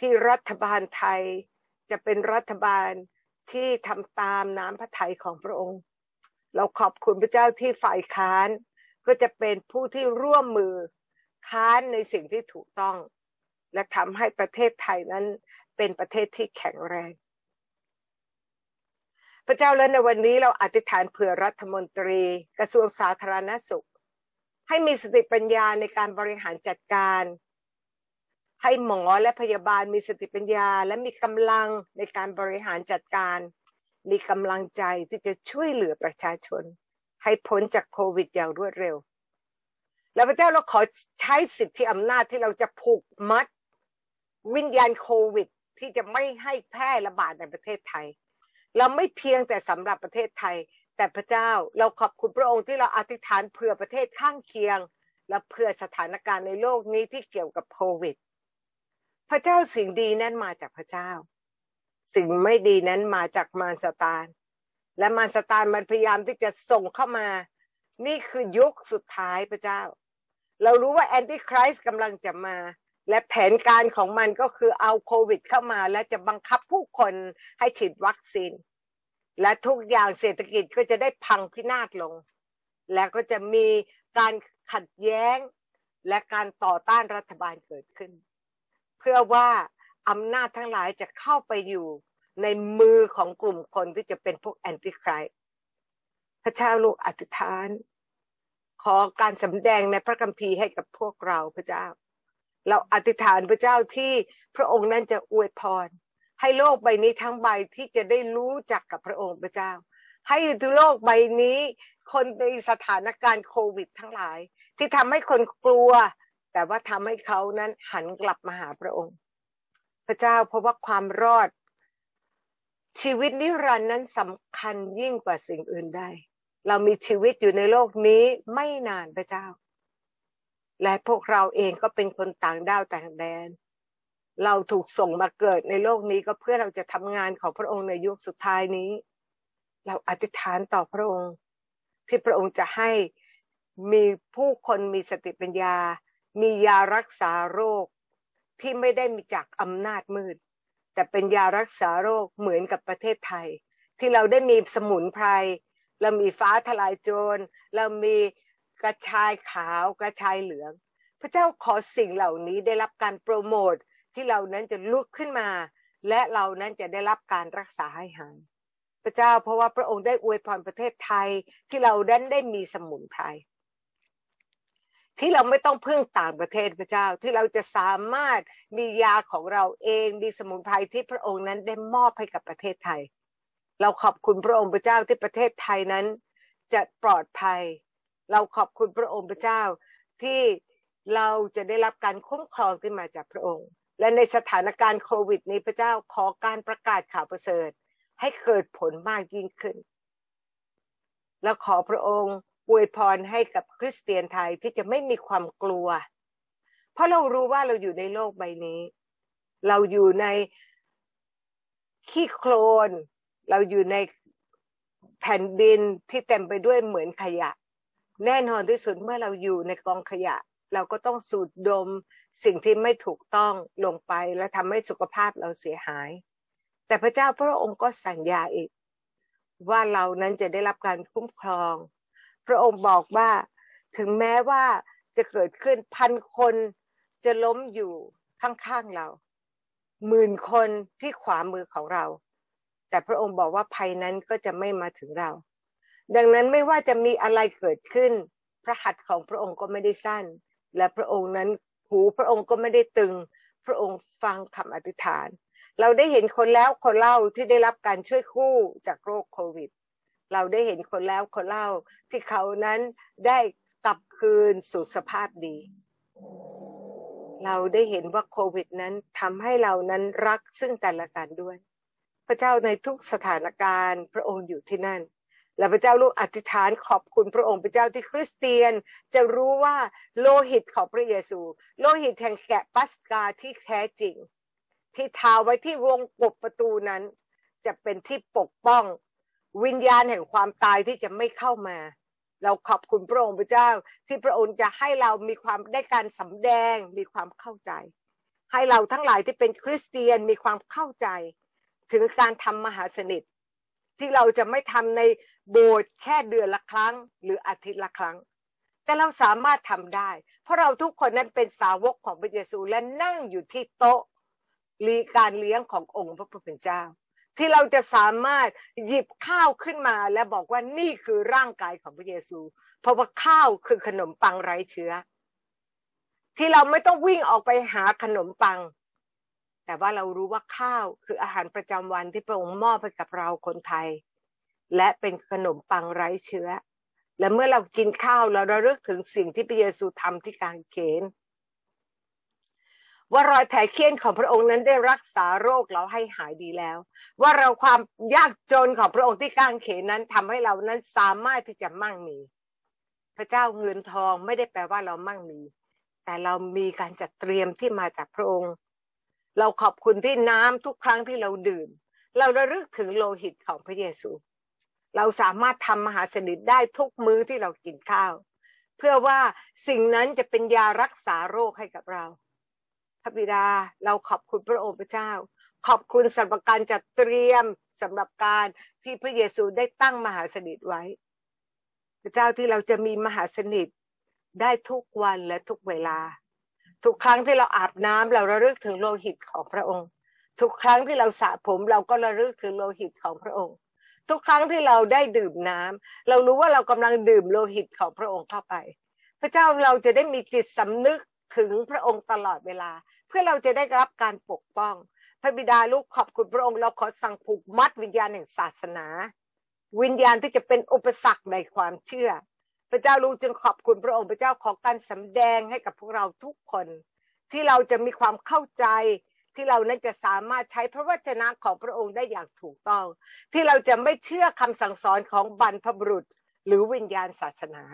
C: ที่รัฐบาลไทยจะเป็นรัฐบาลที่ทำตามน้ำพระทัยของพระองค์ เราขอบคุณพระเจ้าที่ฝ่ายค้านก็จะเป็นผู้ที่ร่วมมือ ค้านในสิ่งที่ถูกต้อง และทำให้ประเทศไทยนั้นเป็นประเทศที่แข็งแรง พระเจ้าและในวันนี้เราอธิษฐานเผื่อรัฐมนตรี กระทรวงสาธารณสุข ให้มีสติปัญญาในการบริหารจัดการ ให้หมอและพยาบาลมีสติปัญญา และมีกำลังในการบริหารจัดการ มีกำลังใจที่จะช่วยเหลือประชาชน ให้พ้นจากโควิดอย่างรวดเร็ว แล้วพระเจ้าเราขอใช้สิทธิอำนาจที่เราจะผูกมัดวิญญาณโควิด ที่จะไม่ให้แพร่ระบาดในประเทศไทย เราไม่เพียงแต่สำหรับประเทศไทย แต่พระเจ้าเราขอบคุณพระองค์ที่เราอธิษฐานเผื่อประเทศข้างเคียง และเพื่อสถานการณ์ในโลกนี้ที่เกี่ยวกับโควิด พระเจ้าสิ่งดีนั้นมาจากพระเจ้า สิ่งไม่ดีนั้นมาจากมารสตานและมารสตานมันพยายามที่จะส่งเข้ามา นี่คือยุคสุดท้ายพระเจ้า เรารู้ว่าแอนติคริสต์กำลังจะมา และแผนการของมันก็คือเอาโควิดเข้ามา และจะบังคับผู้คนให้ฉีดวัคซีน และทุกอย่างเศรษฐกิจก็จะได้พังพินาศลง และก็จะมีการขัดแย้งและการต่อต้านรัฐบาลเกิดขึ้น เพื่อว่าอำนาจทั้งหลายจะเข้าไปอยู่ในมือของกลุ่มคนที่จะเป็นพวกแอนติครายพระเจ้าลูกอธิษฐาน ขอการสำแดงในพระคัมภีร์ให้กับพวกเราพระเจ้า เราอธิษฐานพระเจ้าที่พระองค์นั้นจะอวยพร ให้โลกใบนี้ทั้งใบที่จะได้รู้จักกับพระองค์พระเจ้า ให้ทุโลกใบนี้ คนในสถานการณ์โควิด ทั้งหลาย ที่ทำให้คนกลัว แต่ว่าทำให้เขานั้นหันกลับมาหาพระองค์ พระเจ้าเพราะว่าความรอดชีวิตนิรันดร์นั้นสำคัญยิ่งกว่าสิ่งอื่นใด เรามีชีวิตอยู่ในโลกนี้ไม่นานพระเจ้า และพวกเราเองก็เป็นคนต่างด้าวต่างแดน เราถูกส่งมาเกิดในโลกนี้ก็เพื่อเราจะทำงานของพระองค์ในยุคสุดท้ายนี้ เราอธิษฐานต่อพระองค์ ที่พระองค์จะให้มีผู้คนมีสติปัญญา มียารักษาโรคที่ไม่ได้มีจากอำนาจมืด แต่เป็นยารักษาโรคเหมือนกับประเทศไทย ที่เราได้มีสมุนไพร เรามีฟ้าทลายโจร เรามีกระชายขาวกระชายเหลือง พระเจ้าขอสิ่งเหล่านี้ได้รับการโปรโมทที่เรานั้นจะลุกขึ้นมา และเรานั้นจะได้รับการรักษาให้หายพระเจ้าเพราะว่าพระองค์ได้อวยพรประเทศไทยที่เราดันได้มีสมุนไพรที่เราไม่ต้องพึ่งต่างประเทศพระเจ้าที่เราจะสามารถมียาของเราเองมีสมุนไพรที่พระองค์นั้นได้มอบให้กับประเทศไทย เราขอบคุณพระองค์พระเจ้าที่ประเทศไทยนั้น จะปลอดภัย เราขอบคุณพระองค์พระเจ้าที่เราจะได้รับการคุ้มครองที่มาจากพระองค์ และในสถานการณ์โควิดนี้พระเจ้าขอการประกาศข่าวประเสริฐ ให้เกิดผลมากยิ่งขึ้น แล้วขอพระองค์อวยพรให้กับคริสเตียนไทยที่จะไม่มีความกลัว เพราะเรารู้ว่าเราอยู่ในโลกใบนี้ เราอยู่ในขี้โคลน เราอยู่ในแผ่นดินที่เต็มไปด้วยเหมือนขยะ แน่นอนที่สุดเมื่อเราอยู่ในกองขยะ เราก็ต้องสูดดมสิ่งที่ไม่ถูกต้องลงไปและทำให้สุขภาพเราเสียหาย แต่พระเจ้าพระองค์ก็สัญญาอีก ว่าเรานั้นจะได้รับการคุ้มครอง พระองค์บอกว่าถึงแม้ว่าจะเกิดขึ้นพันคนจะล้มอยู่ข้างๆเราหมื่นคนที่ขวามือของเรา แต่พระองค์บอกว่าภัยนั้นก็จะไม่มาถึงเรา ดังนั้นไม่ว่าจะมีอะไรเกิดขึ้น พระหัตถ์ของพระองค์ก็ไม่ได้สั้น และพระองค์นั้นหูพระองค์ก็ไม่ได้ตึง พระองค์ฟังคำอธิษฐาน เราได้เห็นคนแล้วคนเล่าที่ได้รับการช่วยคู่จากโรคโควิด เราได้เห็นคนแล้วคนเล่าที่เขานั้นได้กลับคืนสู่สภาพดี เราได้เห็นว่าโควิดนั้นทำให้เรานั้นรักซึ่งกันและกันด้วย พระเจ้าในทุกสถานการณ์ พระองค์อยู่ที่นั่น และพระเจ้าลูกอธิษฐานขอบคุณพระองค์พระเจ้าที่คริสเตียนจะรู้ว่าโลหิตของพระเยซู โลหิตแห่งแกะปัสกาที่แท้จริง ที่ทาไว้ที่วงกบประตูนั้น จะเป็นที่ปกป้อง วิญญาณแห่งความตายที่จะไม่เข้ามา เราขอบคุณพระองค์พระเจ้า ที่พระองค์จะให้เรามีความได้การสำแดงมีความเข้าใจ ให้เราทั้งหลายที่เป็นคริสเตียนมีความเข้าใจ ถึงการทำมหาสนิท ที่เราจะไม่ทำในโบสถ์แค่เดือนละครั้ง หรืออาทิตย์ละครั้ง แต่เราสามารถทำได้ เพราะเราทุกคนนั้นเป็นสาวกของพระเยซูและนั่งอยู่ที่โต๊ะลีการเลี้ยงขององค์พระผู้เป็นเจ้า ที่เราจะสามารถหยิบข้าวขึ้นมาและบอกว่านี่คือร่างกายของพระเยซู เพราะว่าข้าวคือขนมปังไร้เชื้อ ที่เราไม่ต้องวิ่งออกไปหาขนมปัง แต่ว่าเรารู้ว่าข้าวคืออาหารประจำวันที่พระองค์มอบให้กับเราคนไทย และเป็นขนมปังไร้เชื้อ และเมื่อเรากินข้าวเราระลึกถึงสิ่งที่พระเยซูทำที่กางเขนว่ารอยแผลเคี้ยนของพระองค์นั้นได้รักษาโรคเราให้หายดีแล้ว ว่าเราความยากจนของพระองค์ที่กางเขนนั้นทำให้เรานั้นสามารถที่จะมั่งมี พระเจ้าเงินทองไม่ได้แปลว่าเรามั่งมี แต่เรามีการจัดเตรียมที่มาจากพระองค์ เราขอบคุณที่น้ำทุกครั้งที่เราดื่ม เราระลึกถึงโลหิตของพระเยซู เราสามารถทำมหาสนิทได้ทุกมื้อที่เรากินข้าว เพื่อว่าสิ่งนั้นจะเป็นยารักษาโรคให้กับเราพระบิดาเราขอบคุณพระองค์พระเจ้า ขอบคุณสำหรับการจัดเตรียมสำหรับการที่พระเยซูได้ตั้งมหาสนิทไว้ พระเจ้าที่เราจะมีมหาสนิทได้ทุกวันและทุกเวลา ทุกครั้งที่เราอาบน้ำเราระลึกถึงโลหิตของพระองค์ ทุกครั้งที่เราสระผมเราก็ระลึกถึงโลหิตของพระองค์ ทุกครั้งที่เราได้ดื่มน้ำเรารู้ว่าเรากำลังดื่มโลหิตของพระองค์เข้าไป พระเจ้าเราจะได้มีจิตสำนึกถึงพระองค์ตลอดเวลา เพื่อเราจะได้รับการปกป้อง พระบิดาลูกขอบคุณพระองค์เราขอสั่งผูกมัดวิญญาณแห่งศาสนา วิญญาณที่จะเป็นอุปสรรคในความเชื่อ ระเจ้าลูกจึงขอบคุณพระองค์พระเจ้าขอการสำแดงให้กับพวกเราทุกคน ที่เราจะมีความเข้าใจที่เรานั้นจะสามารถใช้พระวจนะของพระองค์ได้อย่างถูกต้อง ที่เราจะไม่เชื่อคำสั่งสอนของบรรพบุรุษ หรือวิญญาณศาสนา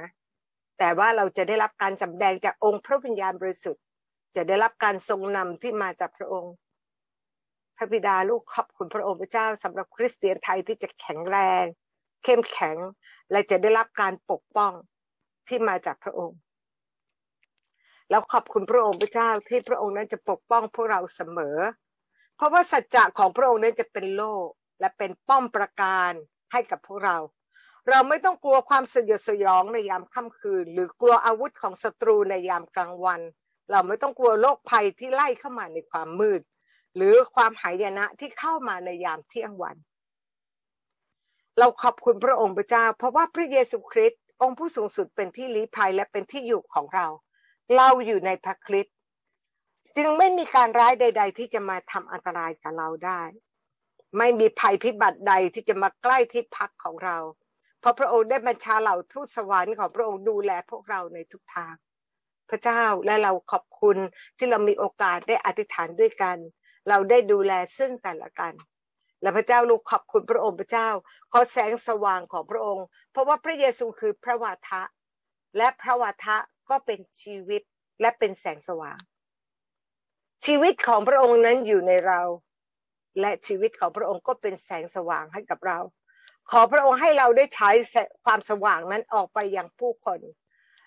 C: แต่ว่าเราจะได้รับการสำแดงจากองค์พระวิญญาณบริสุทธิ์ จะได้รับการทรงนำที่มาจากพระองค์พระบิดาลูกขอบคุณพระองค์พระเจ้าสำหรับคริสเตียนไทยที่จะแข็งแรง เข้มแข็ง และจะได้รับการปกป้องที่มาจากพระองค์ แล้วขอบคุณพระองค์พระเจ้าที่พระองค์นั้นจะปกป้องพวกเราเสมอ เพราะว่าสัจจะของพระองค์นั้นจะเป็นโลกและเป็นป้อมประการให้กับพวกเรา เราไม่ต้องกลัวความสยดสยองในยามค่ำคืน หรือกลัวอาวุธของศัตรูในยามกลางวัน เราไม่ต้องกลัวโรคภัยที่ไล่เข้ามาในความมืด หรือความหายนะที่เข้ามาในยามเที่ยงวัน เราขอบคุณพระองค์พระเจ้า เพราะว่าพระเยซูคริสต์องค์ผู้สูงสุดเป็นที่ลี้ภัยและเป็นที่อยู่ของเรา เราอยู่ในพระคริสต์จึงไม่มีการร้ายใด ๆ ที่จะมาทำอันตรายกับเราได้ ไม่มีภัยพิบัติใดที่จะมาใกล้ที่พักของเรา เพราะพระองค์ได้บัญชาเหล่าทูตสวรรค์ของพระองค์ดูแลพวกเราในทุกทาง พระเจ้าและเราขอบคุณที่เรามีโอกาสได้อธิษฐานด้วยกัน เราได้ดูแลซึ่งกันและกัน และพระเจ้าลูกขอบคุณพระองค์พระเจ้า ขอแสงสว่างของพระองค์ เพราะว่าพระเยซูคือพระวาทะ และพระวาทะก็เป็นชีวิตและเป็นแสงสว่าง ชีวิตของพระองค์นั้นอยู่ในเรา และชีวิตของพระองค์ก็เป็นแสงสว่างให้กับเรา ขอพระองค์ให้เราได้ใช้ความสว่างนั้นออกไปอยังผู้คน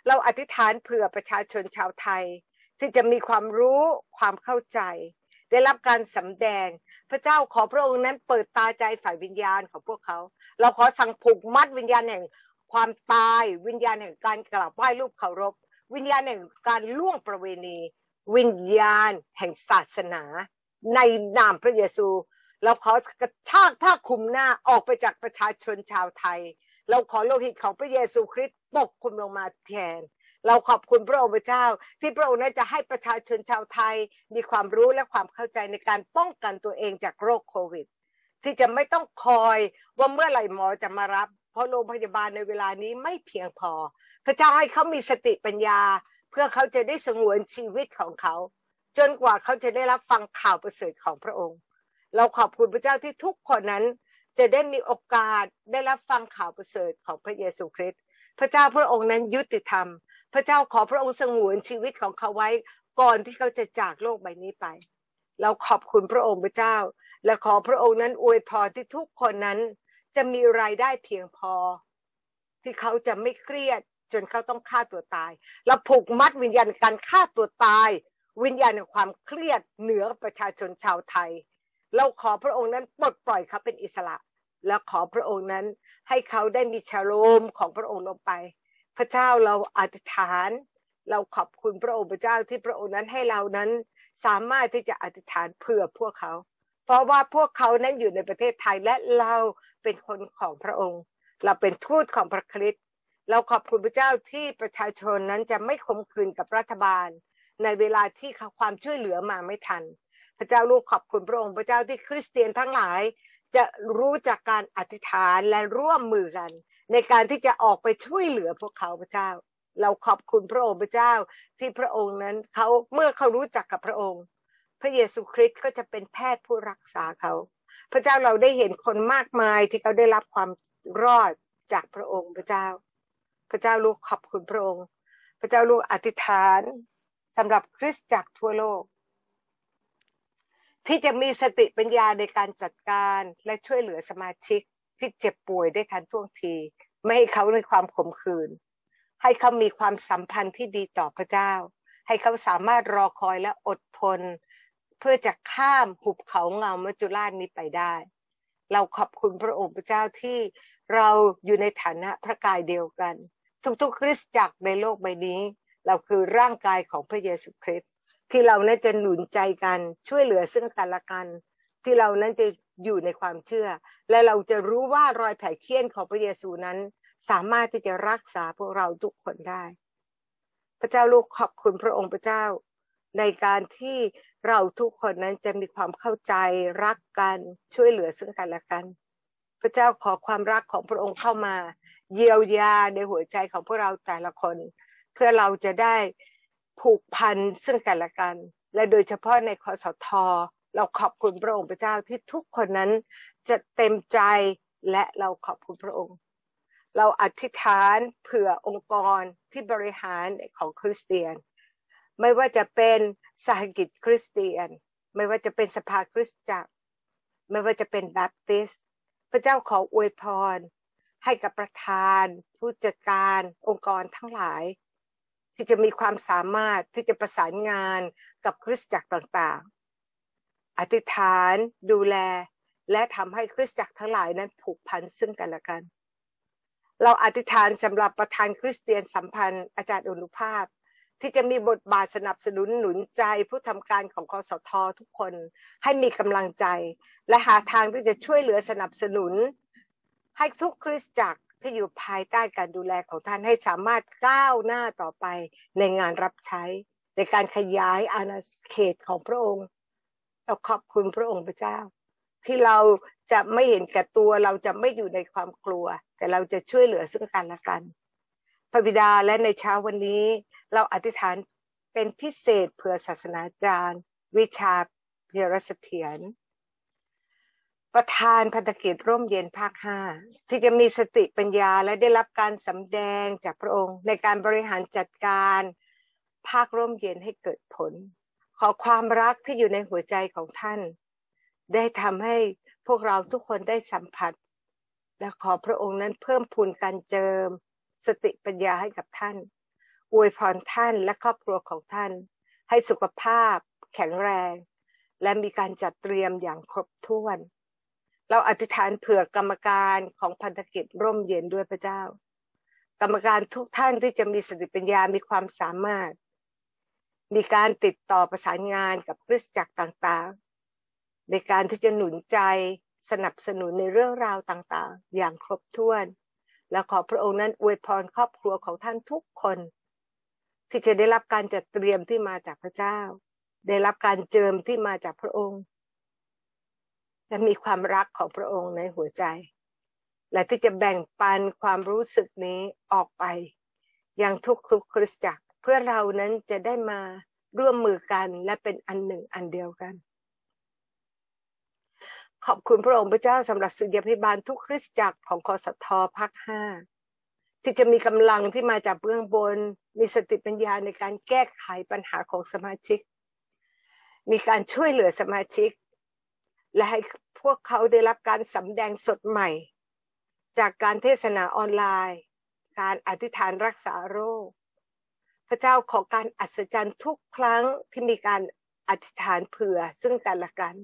C: เราอธิษฐานเผื่อประชาชนชาวไทย ที่จะมีความรู้ความเข้าใจ ได้รับการสำแดง พระเจ้าขอพระองค์นั้นเปิดตาใจฝ่ายวิญญาณของพวกเขา เราขอสั่งผูกมัดวิญญาณแห่งความตายวิญญาณแห่งการกราบไหว้รูปเคารพ วิญญาณแห่งการล่วงประเวณี วิญญาณแห่งศาสนา ในนามพระเยซู เราขอกระชากผ้าคลุมหน้าออกไปจากประชาชนชาวไทย เราขอโลหิตของพระเยซูคริสต์ปกคลุมลงมาแทน เราขอบคุณพระองค์พระเจ้า ที่พระองค์นั้นจะให้ประชาชนชาวไทยมีความรู้และความเข้าใจในการป้องกันตัวเองจากโรคโควิด ที่จะไม่ต้องคอยว่าเมื่อไหร่หมอจะมารับ เพราะโรงพยาบาลในเวลานี้ไม่เพียงพอ พระเจ้าให้เขามีสติปัญญา เพื่อเขาจะได้สงวนชีวิตของเขา จนกว่าเขาจะได้รับฟังข่าวประเสริฐของพระองค์ เราขอบคุณพระเจ้าที่ทุกคนนั้นจะได้มีโอกาสได้รับฟังข่าวประเสริฐของพระเยซูคริสต์พระเจ้าพระองค์นั้นยุติธรรม พระเจ้าขอพระองค์สงวนชีวิตของเขาไว้ก่อนที่เขาจะจากโลกใบนี้ไป เราขอบคุณพระองค์พระเจ้า และขอพระองค์นั้นอวยพรที่ทุกคนนั้นจะมีรายได้เพียงพอ ที่เขาจะไม่เครียดจนเขาต้องฆ่าตัวตาย เราผูกมัดวิญญาณการฆ่าตัวตาย วิญญาณแห่งความเครียดเหนือประชาชนชาวไทย เราขอพระองค์นั้นปลดปล่อยเขาเป็นอิสระ แล้วขอพระองค์นั้นให้เขาได้มีชโลมของพระองค์ลงไป พระเจ้าเราอธิษฐาน เราขอบคุณพระองค์พระเจ้าที่พระองค์นั้นให้เรานั้นสามารถที่จะอธิษฐานเผื่อพวกเขา เพราะว่าพวกเขานั้นอยู่ในประเทศไทยและเราเป็นคนของพระองค์ เราเป็นทูตของพระคริสต์เราขอบคุณพระเจ้าที่ประชาชนนั้นจะไม่คมคืนกับรัฐบาล ในเวลาที่ความช่วยเหลือมาไม่ทัน พระเจ้าลูกขอบคุณพระองค์พระเจ้าที่คริสเตียนทั้งหลาย จะรู้จากการอธิษฐานและร่วมมือกัน ในการที่จะออกไปช่วยเหลือพวกเขาพระเจ้า เราขอบคุณพระองค์พระเจ้า ที่พระองค์นั้นเขาเมื่อเขารู้จักกับพระองค์ พระเยซูคริสต์ก็จะเป็นแพทย์ผู้รักษาเขา พระเจ้าเราได้เห็นคนมากมายที่เขาได้รับความรอดจากพระองค์พระเจ้า พระเจ้าลูกขอบคุณพระองค์ พระเจ้าลูกอธิษฐานสำหรับคริสตจักรทั่วโลก ที่จะมีสติปัญญาในการจัดการและช่วยเหลือสมาชิก ที่เจ็บป่วยได้ทันท่วงที ไม่ให้เขาในความขมขื่นให้เขามีความสัมพันธ์ที่ดีต่อพระเจ้า ให้เขาสามารถรอคอยและอดทน เพื่อจะข้ามหุบเขาเงามัจจุราชนี้ไปได้ เราขอบคุณพระองค์พระเจ้าที่เราอยู่ในฐานะพระกายเดียวกัน ทุกๆคริสตจักรในโลกใบนี้ เราคือร่างกายของพระเยซูคริสต์ที่เรานั้นจะหนุนใจกันช่วยเหลือซึ่งกันและกัน ที่เรานั้นจะ อยู่ในความเชื่อ และเราจะรู้ว่ารอยแผลเคี้ยนของพระเยซูนั้น สามารถที่จะรักษาพวกเราทุกคนได้ พระเจ้าลูกขอบคุณพระองค์พระเจ้า ในการที่เราทุกคนนั้นจะมีความเข้าใจรักกันช่วยเหลือซึ่งกันและกัน พระเจ้าขอความรักของพระองค์เข้ามา เยียวยาในหัวใจของพวกเราแต่ละคน เพื่อเราจะได้ผูกพันซึ่งกันและกัน และโดยเฉพาะในคอสท เราขอบคุณพระองค์พระเจ้าที่ทุกคนนั้นจะเต็มใจและเราขอบคุณพระองค์ เราอธิษฐานเผื่อองค์กรที่บริหารของคริสเตียน ไม่ว่าจะเป็นสหกิจคริสเตียน ไม่ว่าจะเป็นสภาคริสตจักร ไม่ว่าจะเป็นแบปติสพระเจ้าขออวยพร ให้กับประธาน ผู้จัดการองค์กรทั้งหลาย ที่จะมีความสามารถที่จะประสานงานกับคริสตจักรต่าง อธิษฐานดูแล และทำให้คริสตจักรทั้งหลายนั้นผูกพันซึ่งกันและกัน เราอธิษฐานสำหรับประธานคริสเตียนสัมพันธ์อาจารย์อนุภาพ ที่จะมีบทบาทสนับสนุนหนุนใจผู้ทำการของคอสททุกคนให้มีกำลังใจ และหาทางที่จะช่วยเหลือสนับสนุน ให้ทุกคริสตจักรที่อยู่ภายใต้การดูแลของท่านให้สามารถก้าวหน้าต่อไปในงานรับใช้ ในการขยายอาณาเขตของพระองค์ เราขอบคุณพระองค์พระเจ้า ที่เราจะไม่เห็นแก่ตัวเราจะไม่อยู่ในความกลัว แต่เราจะช่วยเหลือซึ่งกันและกัน พระบิดาและในเช้าวันนี้ เราอธิษฐานเป็นพิเศษเพื่อศาสนาจารย์ วิชาเพียรเถียรประธานพันธกิจร่มเย็นภาคห้าที่จะมีสติปัญญาและได้รับการสำแดงจากพระองค์ ในการบริหารจัดการ ภาคร่มเย็นให้เกิดผล อความรักที่อยู่ในหัวใจของท่าน ได้ทำให้พวกเราทุกคนได้สัมผัส และขอพระองค์นั้นเพิ่มพูนการเจิม สติปัญญาให้กับท่านอวยพรท่านและครอบครัวของท่าน ให้สุขภาพ แข็งแรง และมีการจัดเตรียมอย่างครบถ้วน เราอธิษฐานเผื่อกรรมการของพันธกิจร่มเย็นด้วยพระเจ้า กรรมการทุกท่านที่จะมีสติปัญญามีความสามารถ มีการติดต่อประสานงานกับคริสตจักรต่างๆ ในการที่จะหนุนใจสนับสนุนในเรื่องราวต่างๆ อย่างครบถ้วน และขอพระองค์นั้นอวยพรครอบครัวของท่านทุกคน ที่จะได้รับการจัดเตรียมที่มาจากพระเจ้า ได้รับการเจิมที่มาจากพระองค์ และมีความรักของพระองค์ในหัวใจ และที่จะแบ่งปันความรู้สึกนี้ออกไปยังทุกครุกคริสจักร เพื่อเรานั้นจะได้มาร่วมมือกันและเป็นอันหนึ่งอันเดียวกัน ขอบคุณพระองค์พระเจ้าสำหรับสื่อพิบาลทุกคริสจักรของคอสทภาคห้าที่จะมีกำลังที่มาจากเบื้องบน มีสติปัญญาในการแก้ไขปัญหาของสมาชิก มีการช่วยเหลือสมาชิก และให้พวกเขาได้รับการสำแดงสดใหม่ จากการเทศนาออนไลน์ การอธิษฐานรักษาโรค พระเจ้าขอการอัศจรรย์ทุกครั้งที่มีการอธิษฐานเผื่อซึ่งกันและกัน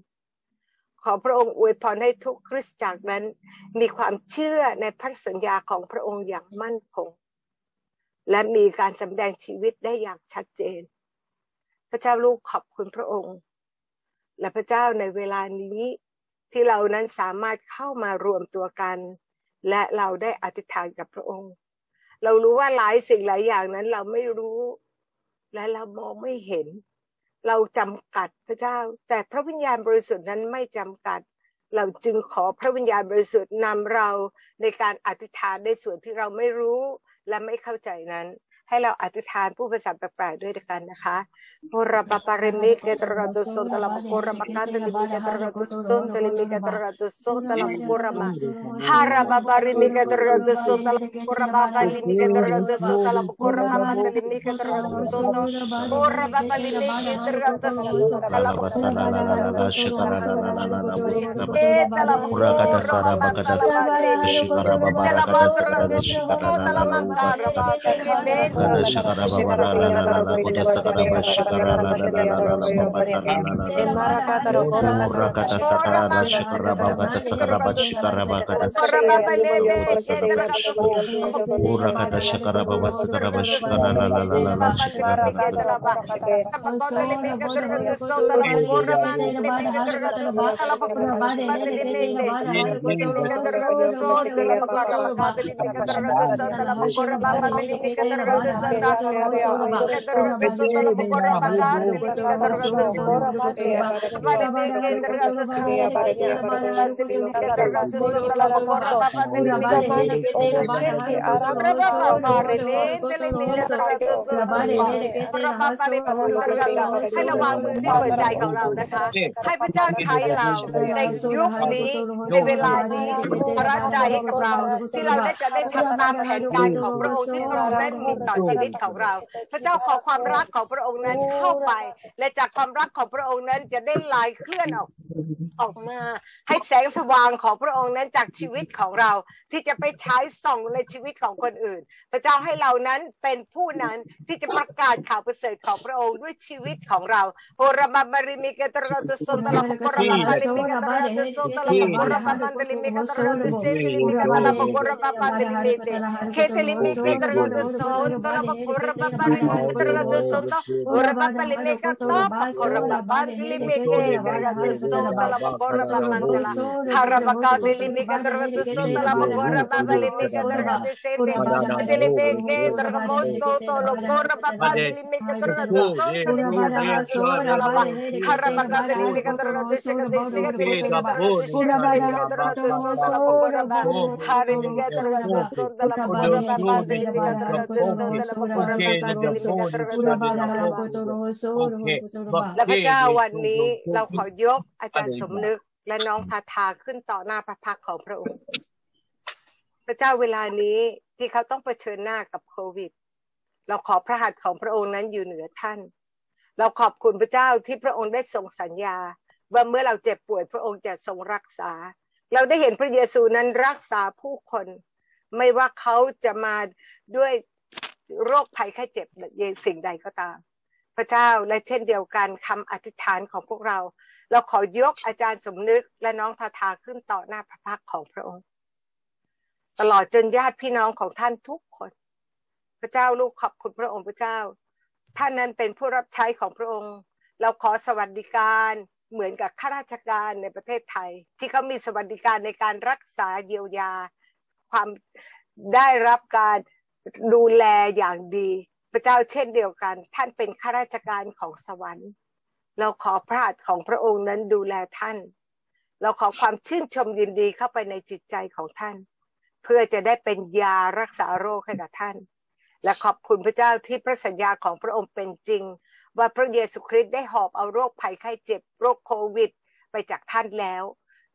C: ขอพระองค์อวยพรให้ทุกคริสตจักรนั้น มีความเชื่อในพระสัญญาของพระองค์อย่างมั่นคง และมีการสำแดงชีวิตได้อย่างชัดเจน พระเจ้าลูกขอบคุณพระองค์ และพระเจ้าในเวลานี้ที่เรานั้นสามารถเข้ามารวมตัวกัน และเราได้อธิษฐานกับพระองค์ เรารู้ว่าหลายสิ่งหลายอย่างนั้น เราไม่รู้และเรามองไม่เห็น เราจำกัดพระเจ้า แต่พระวิญญาณบริสุทธิ์นั้นไม่จำกัด เราจึงขอพระวิญญาณบริสุทธิ์นำเราในการอธิษฐานในส่วนที่เราไม่รู้และไม่เข้าใจนั้น ให้เราอธิษฐานผู้ภาษาแปลกๆด้วยกันนะคะโรบปาริมิกเกตระดุสุนตะลำโครมาคันตลิมิกเกตระดุสุนตลิมิกเกตระดุสุนตะลำโครมาฮาราบปาริมิกเกตระดุสุนตะลำโครมาบาลิมิกเกตระดุสุนตะลำโครมามันตลิมิกเกตระดุสุนโครบปาริมิกเกตระดุสุนตะลำโครมาลาลาลาลาชิตระลาลาลาลาลาบุสตะบะคุระกัตสาราบกัตสาราชิตระบะบารากัตสาราชิตระลาลาลาลา
D: shakara baba la la la la la kuda sakara ba shakara la la la la la la baba sara la sakara shakara baba kata sakara ba shakara ba kata sakara Ura kata shakara baba sakara ba shakara la la la la la shakara la la la
C: ให้ระวังมือที่เปิดใจของเรานะคะให้พระเจ้าใช้เราในยุคนี้ในเวลานี้พระใจให้กับเราที่เราได้จะได้ทำตามแผนการของพระองค์ที่พระองค์ได้มีต่อชีวิตของเรา พระเจ้าขอความรักของพระองค์นั้นเข้าไป และจากความรักของพระองค์นั้นจะได้ลายเคลื่อนออกออกมา ให้แสงสว่างของพระองค์นั้นจากชีวิตของเรา ที่จะไปใช้ส่องในชีวิตของคนอื่น พระเจ้าให้เรานั้นเป็นผู้นั้นที่จะประกาศข่าวประเสริฐของพระองค์ด้วยชีวิตของเราโอราบาบาริมิกตระตุสนตละปกรบาบาริมิกตระตุสนตละปกรบาบันตลิมิกตระตุเซติลิมิกตระปกรบาบันตลิมิเตเคตลิมิกตระตุสนตละปกรบาบาริมิกตระตุสนตโอราบาตลิมิกตระปกรบาบันตลิมิเตตระตุสนตละปกรบามันตละฮาราบกาตลิมิกตระตุสนตละปกรบาบาลิมิกตระตุเซติตลิมิเกตระโมโซโตโลกรบาบันตลิมิกตระตุสนตละปกรบาและพระเจ้าวันนี้เราขอยกอาจารย์สมนึกและน้องทาทาขึ้นต่อหน้าพระพักของพระองค์ พระเจ้าเวลานี้ที่เขาต้องเผชิญหน้ากับโควิด เราขอพระหัตถ์ของพระองค์นั้นอยู่เหนือท่าน เราขอบคุณพระเจ้าที่พระองค์ได้ทรงสัญญา ว่าเมื่อเราเจ็บป่วยพระองค์จะทรงรักษา เราได้เห็นพระเยซูนั้นรักษาผู้คน ไม่ว่าเขาจะมาด้วย โรคภัยไข้เจ็บสิ่งใดก็ตาม พระเจ้าและเช่นเดียวกันคำอธิษฐานของพวกเรา เราขอยกอาจารย์สมนึกและน้องทาทาขึ้นต่อหน้าพระพักของพระองค์ ตลอดจนญาติพี่น้องของท่านทุกคน พระเจ้าลูกขอบคุณพระองค์พระเจ้า ท่านนั้นเป็นผู้รับใช้ของพระองค์ เราขอสวัสดิการเหมือนกับข้าราชการในประเทศไทย ที่เขามีสวัสดิการในการรักษาเยียวยา ความได้รับการ ดูแลอย่างดี พระเจ้าเช่นเดียวกัน ท่านเป็นข้าราชการของสวรรค์ เราขอพระหัตถ์ของพระองค์นั้นดูแลท่าน เราขอความชื่นชมยินดีเข้าไปในจิตใจของท่าน เพื่อจะได้เป็นยารักษาโรคให้กับท่าน และขอบคุณพระเจ้าที่พระสัญญาของพระองค์เป็นจริง ว่าพระเยซูคริสต์ได้หอบเอาโรคภัยไข้เจ็บโรคโควิด ไปจากท่านแล้ว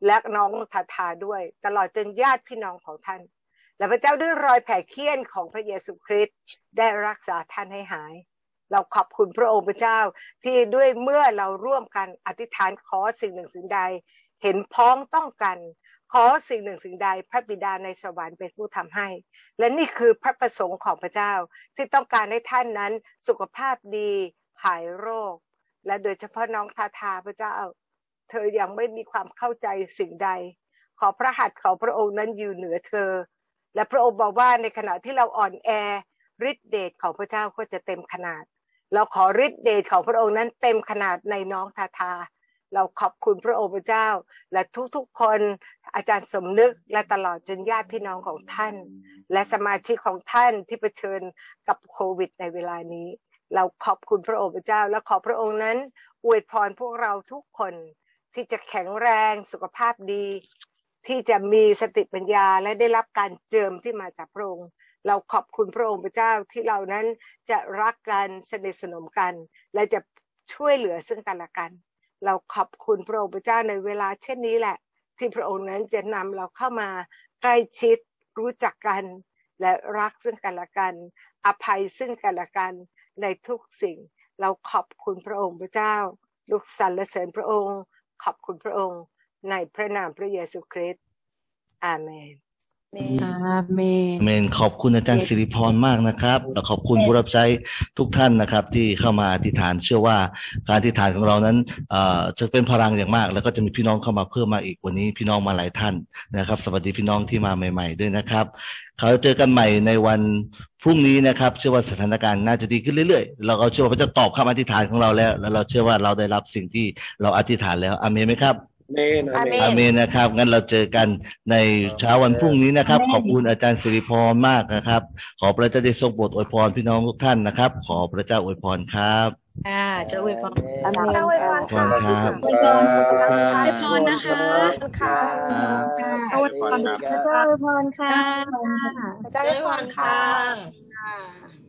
C: และน้องทาทาด้วย ตลอดจนญาติพี่น้องของท่าน และพระเจ้าด้วยรอยแผลเคี้ยนของพระเยซูคริสต์ได้รักษาท่านให้หาย เราขอบคุณพระองค์พระเจ้าที่ด้วยเมื่อเราร่วมกันอธิษฐานขอสิ่งหนึ่งสิ่งใด เห็นพ้องต้องกันขอสิ่งหนึ่งสิ่งใดพระบิดาในสวรรค์เป็นผู้ทำให้ และนี่คือพระประสงค์ของพระเจ้าที่ต้องการให้ท่านนั้นสุขภาพดีหายโรค และโดยเฉพาะน้องทาทาพระเจ้า เธอยังไม่มีความเข้าใจสิ่งใด ขอพระหัตถ์ของพระองค์นั้นอยู่เหนือเธอ และพระองค์บอกว่าในขณะที่เราอ่อนแอฤทธิเดชของพระเจ้าก็จะเต็มขนาด เราขอฤทธิเดชของพระองค์นั้นเต็มขนาดในน้องทาทา เราขอบคุณพระองค์พระเจ้า และทุกๆคนอาจารย์สมนึกและตลอดจนญาติพี่น้องของท่าน และสมาชิกของท่านที่เผชิญกับโควิดในเวลานี้ เราขอบคุณพระองค์พระเจ้า และขอพระองค์นั้นอวยพรพวกเราทุกคนที่จะแข็งแรงสุขภาพดี ที่จะมีสติปัญญาและได้รับการเจิมที่มาจากพระองค์เราขอบคุณพระองค์พระเจ้าที่เรานั้นจะรักกันสนิทสนมกัน และจะช่วยเหลือซึ่งกันและกัน เราขอบคุณพระองค์พระเจ้าในเวลาเช่นนี้แหละ ที่พระองค์นั้นจะนำเราเข้ามาใกล้ชิดรู้จักกัน และรักซึ่งกันและกัน อภัยซึ่งกันและกันในทุกสิ่ง เราขอบคุณพระองค์พระเจ้า ลูกสรรเสริญพระองค์ ขอบคุณพระองค์ ในพระนามพระเยซูคริสต์อาเมน
B: อาเมน
D: เมน ขอบคุณอาจารย์สิริพรมากนะครับ และขอบคุณผู้รับใช้ทุกท่านนะครับ ที่เข้ามาอธิษฐานเชื่อว่าการอธิษฐานของเรานั้นเอ่อจะเป็นพลังอย่างมาก แล้วก็จะมีพี่น้องเข้ามาเพิ่มมาอีกวันนี้พี่น้องมาหลายท่านนะครับ สวัสดีพี่น้องที่มาใหม่ ๆ ด้วยนะครับเขาเจอกันใหม่ในวันพรุ่งนี้นะครับ เชื่อว่าสถานการณ์น่าจะดีขึ้นเรื่อยๆ เราก็เชื่อว่าพระเจ้าตอบคำอธิษฐานของเราแล้ว แล้วเราเชื่อว่าเราได้รับสิ่งที่เราอธิษฐานแล้วอาเมนไหมครับ
E: เมนอาเมน
D: อาเมนนะครับงั้นเราเจอกันในเช้าวันพรุ่งนี้นะครับ ขอบคุณอาจารย์สิริพรมากนะครับ ขอพระเจ้าได้ทรงโปรดอวยพรพี่น้องทุกท่านนะครับ ขอพระเจ้าอวยพรครับ
B: ค่ะเจ้าอวยพร
C: อาเมน
B: เจ้าอวยพร
D: ขอบคุณครับ
B: อวยพรอวยพรนะคะ
E: ค่ะ
B: อวยพร
E: ค่ะ
B: เจ้าอวยพรค่ะ
E: อาจารย์พรค่ะ
B: ค่ะ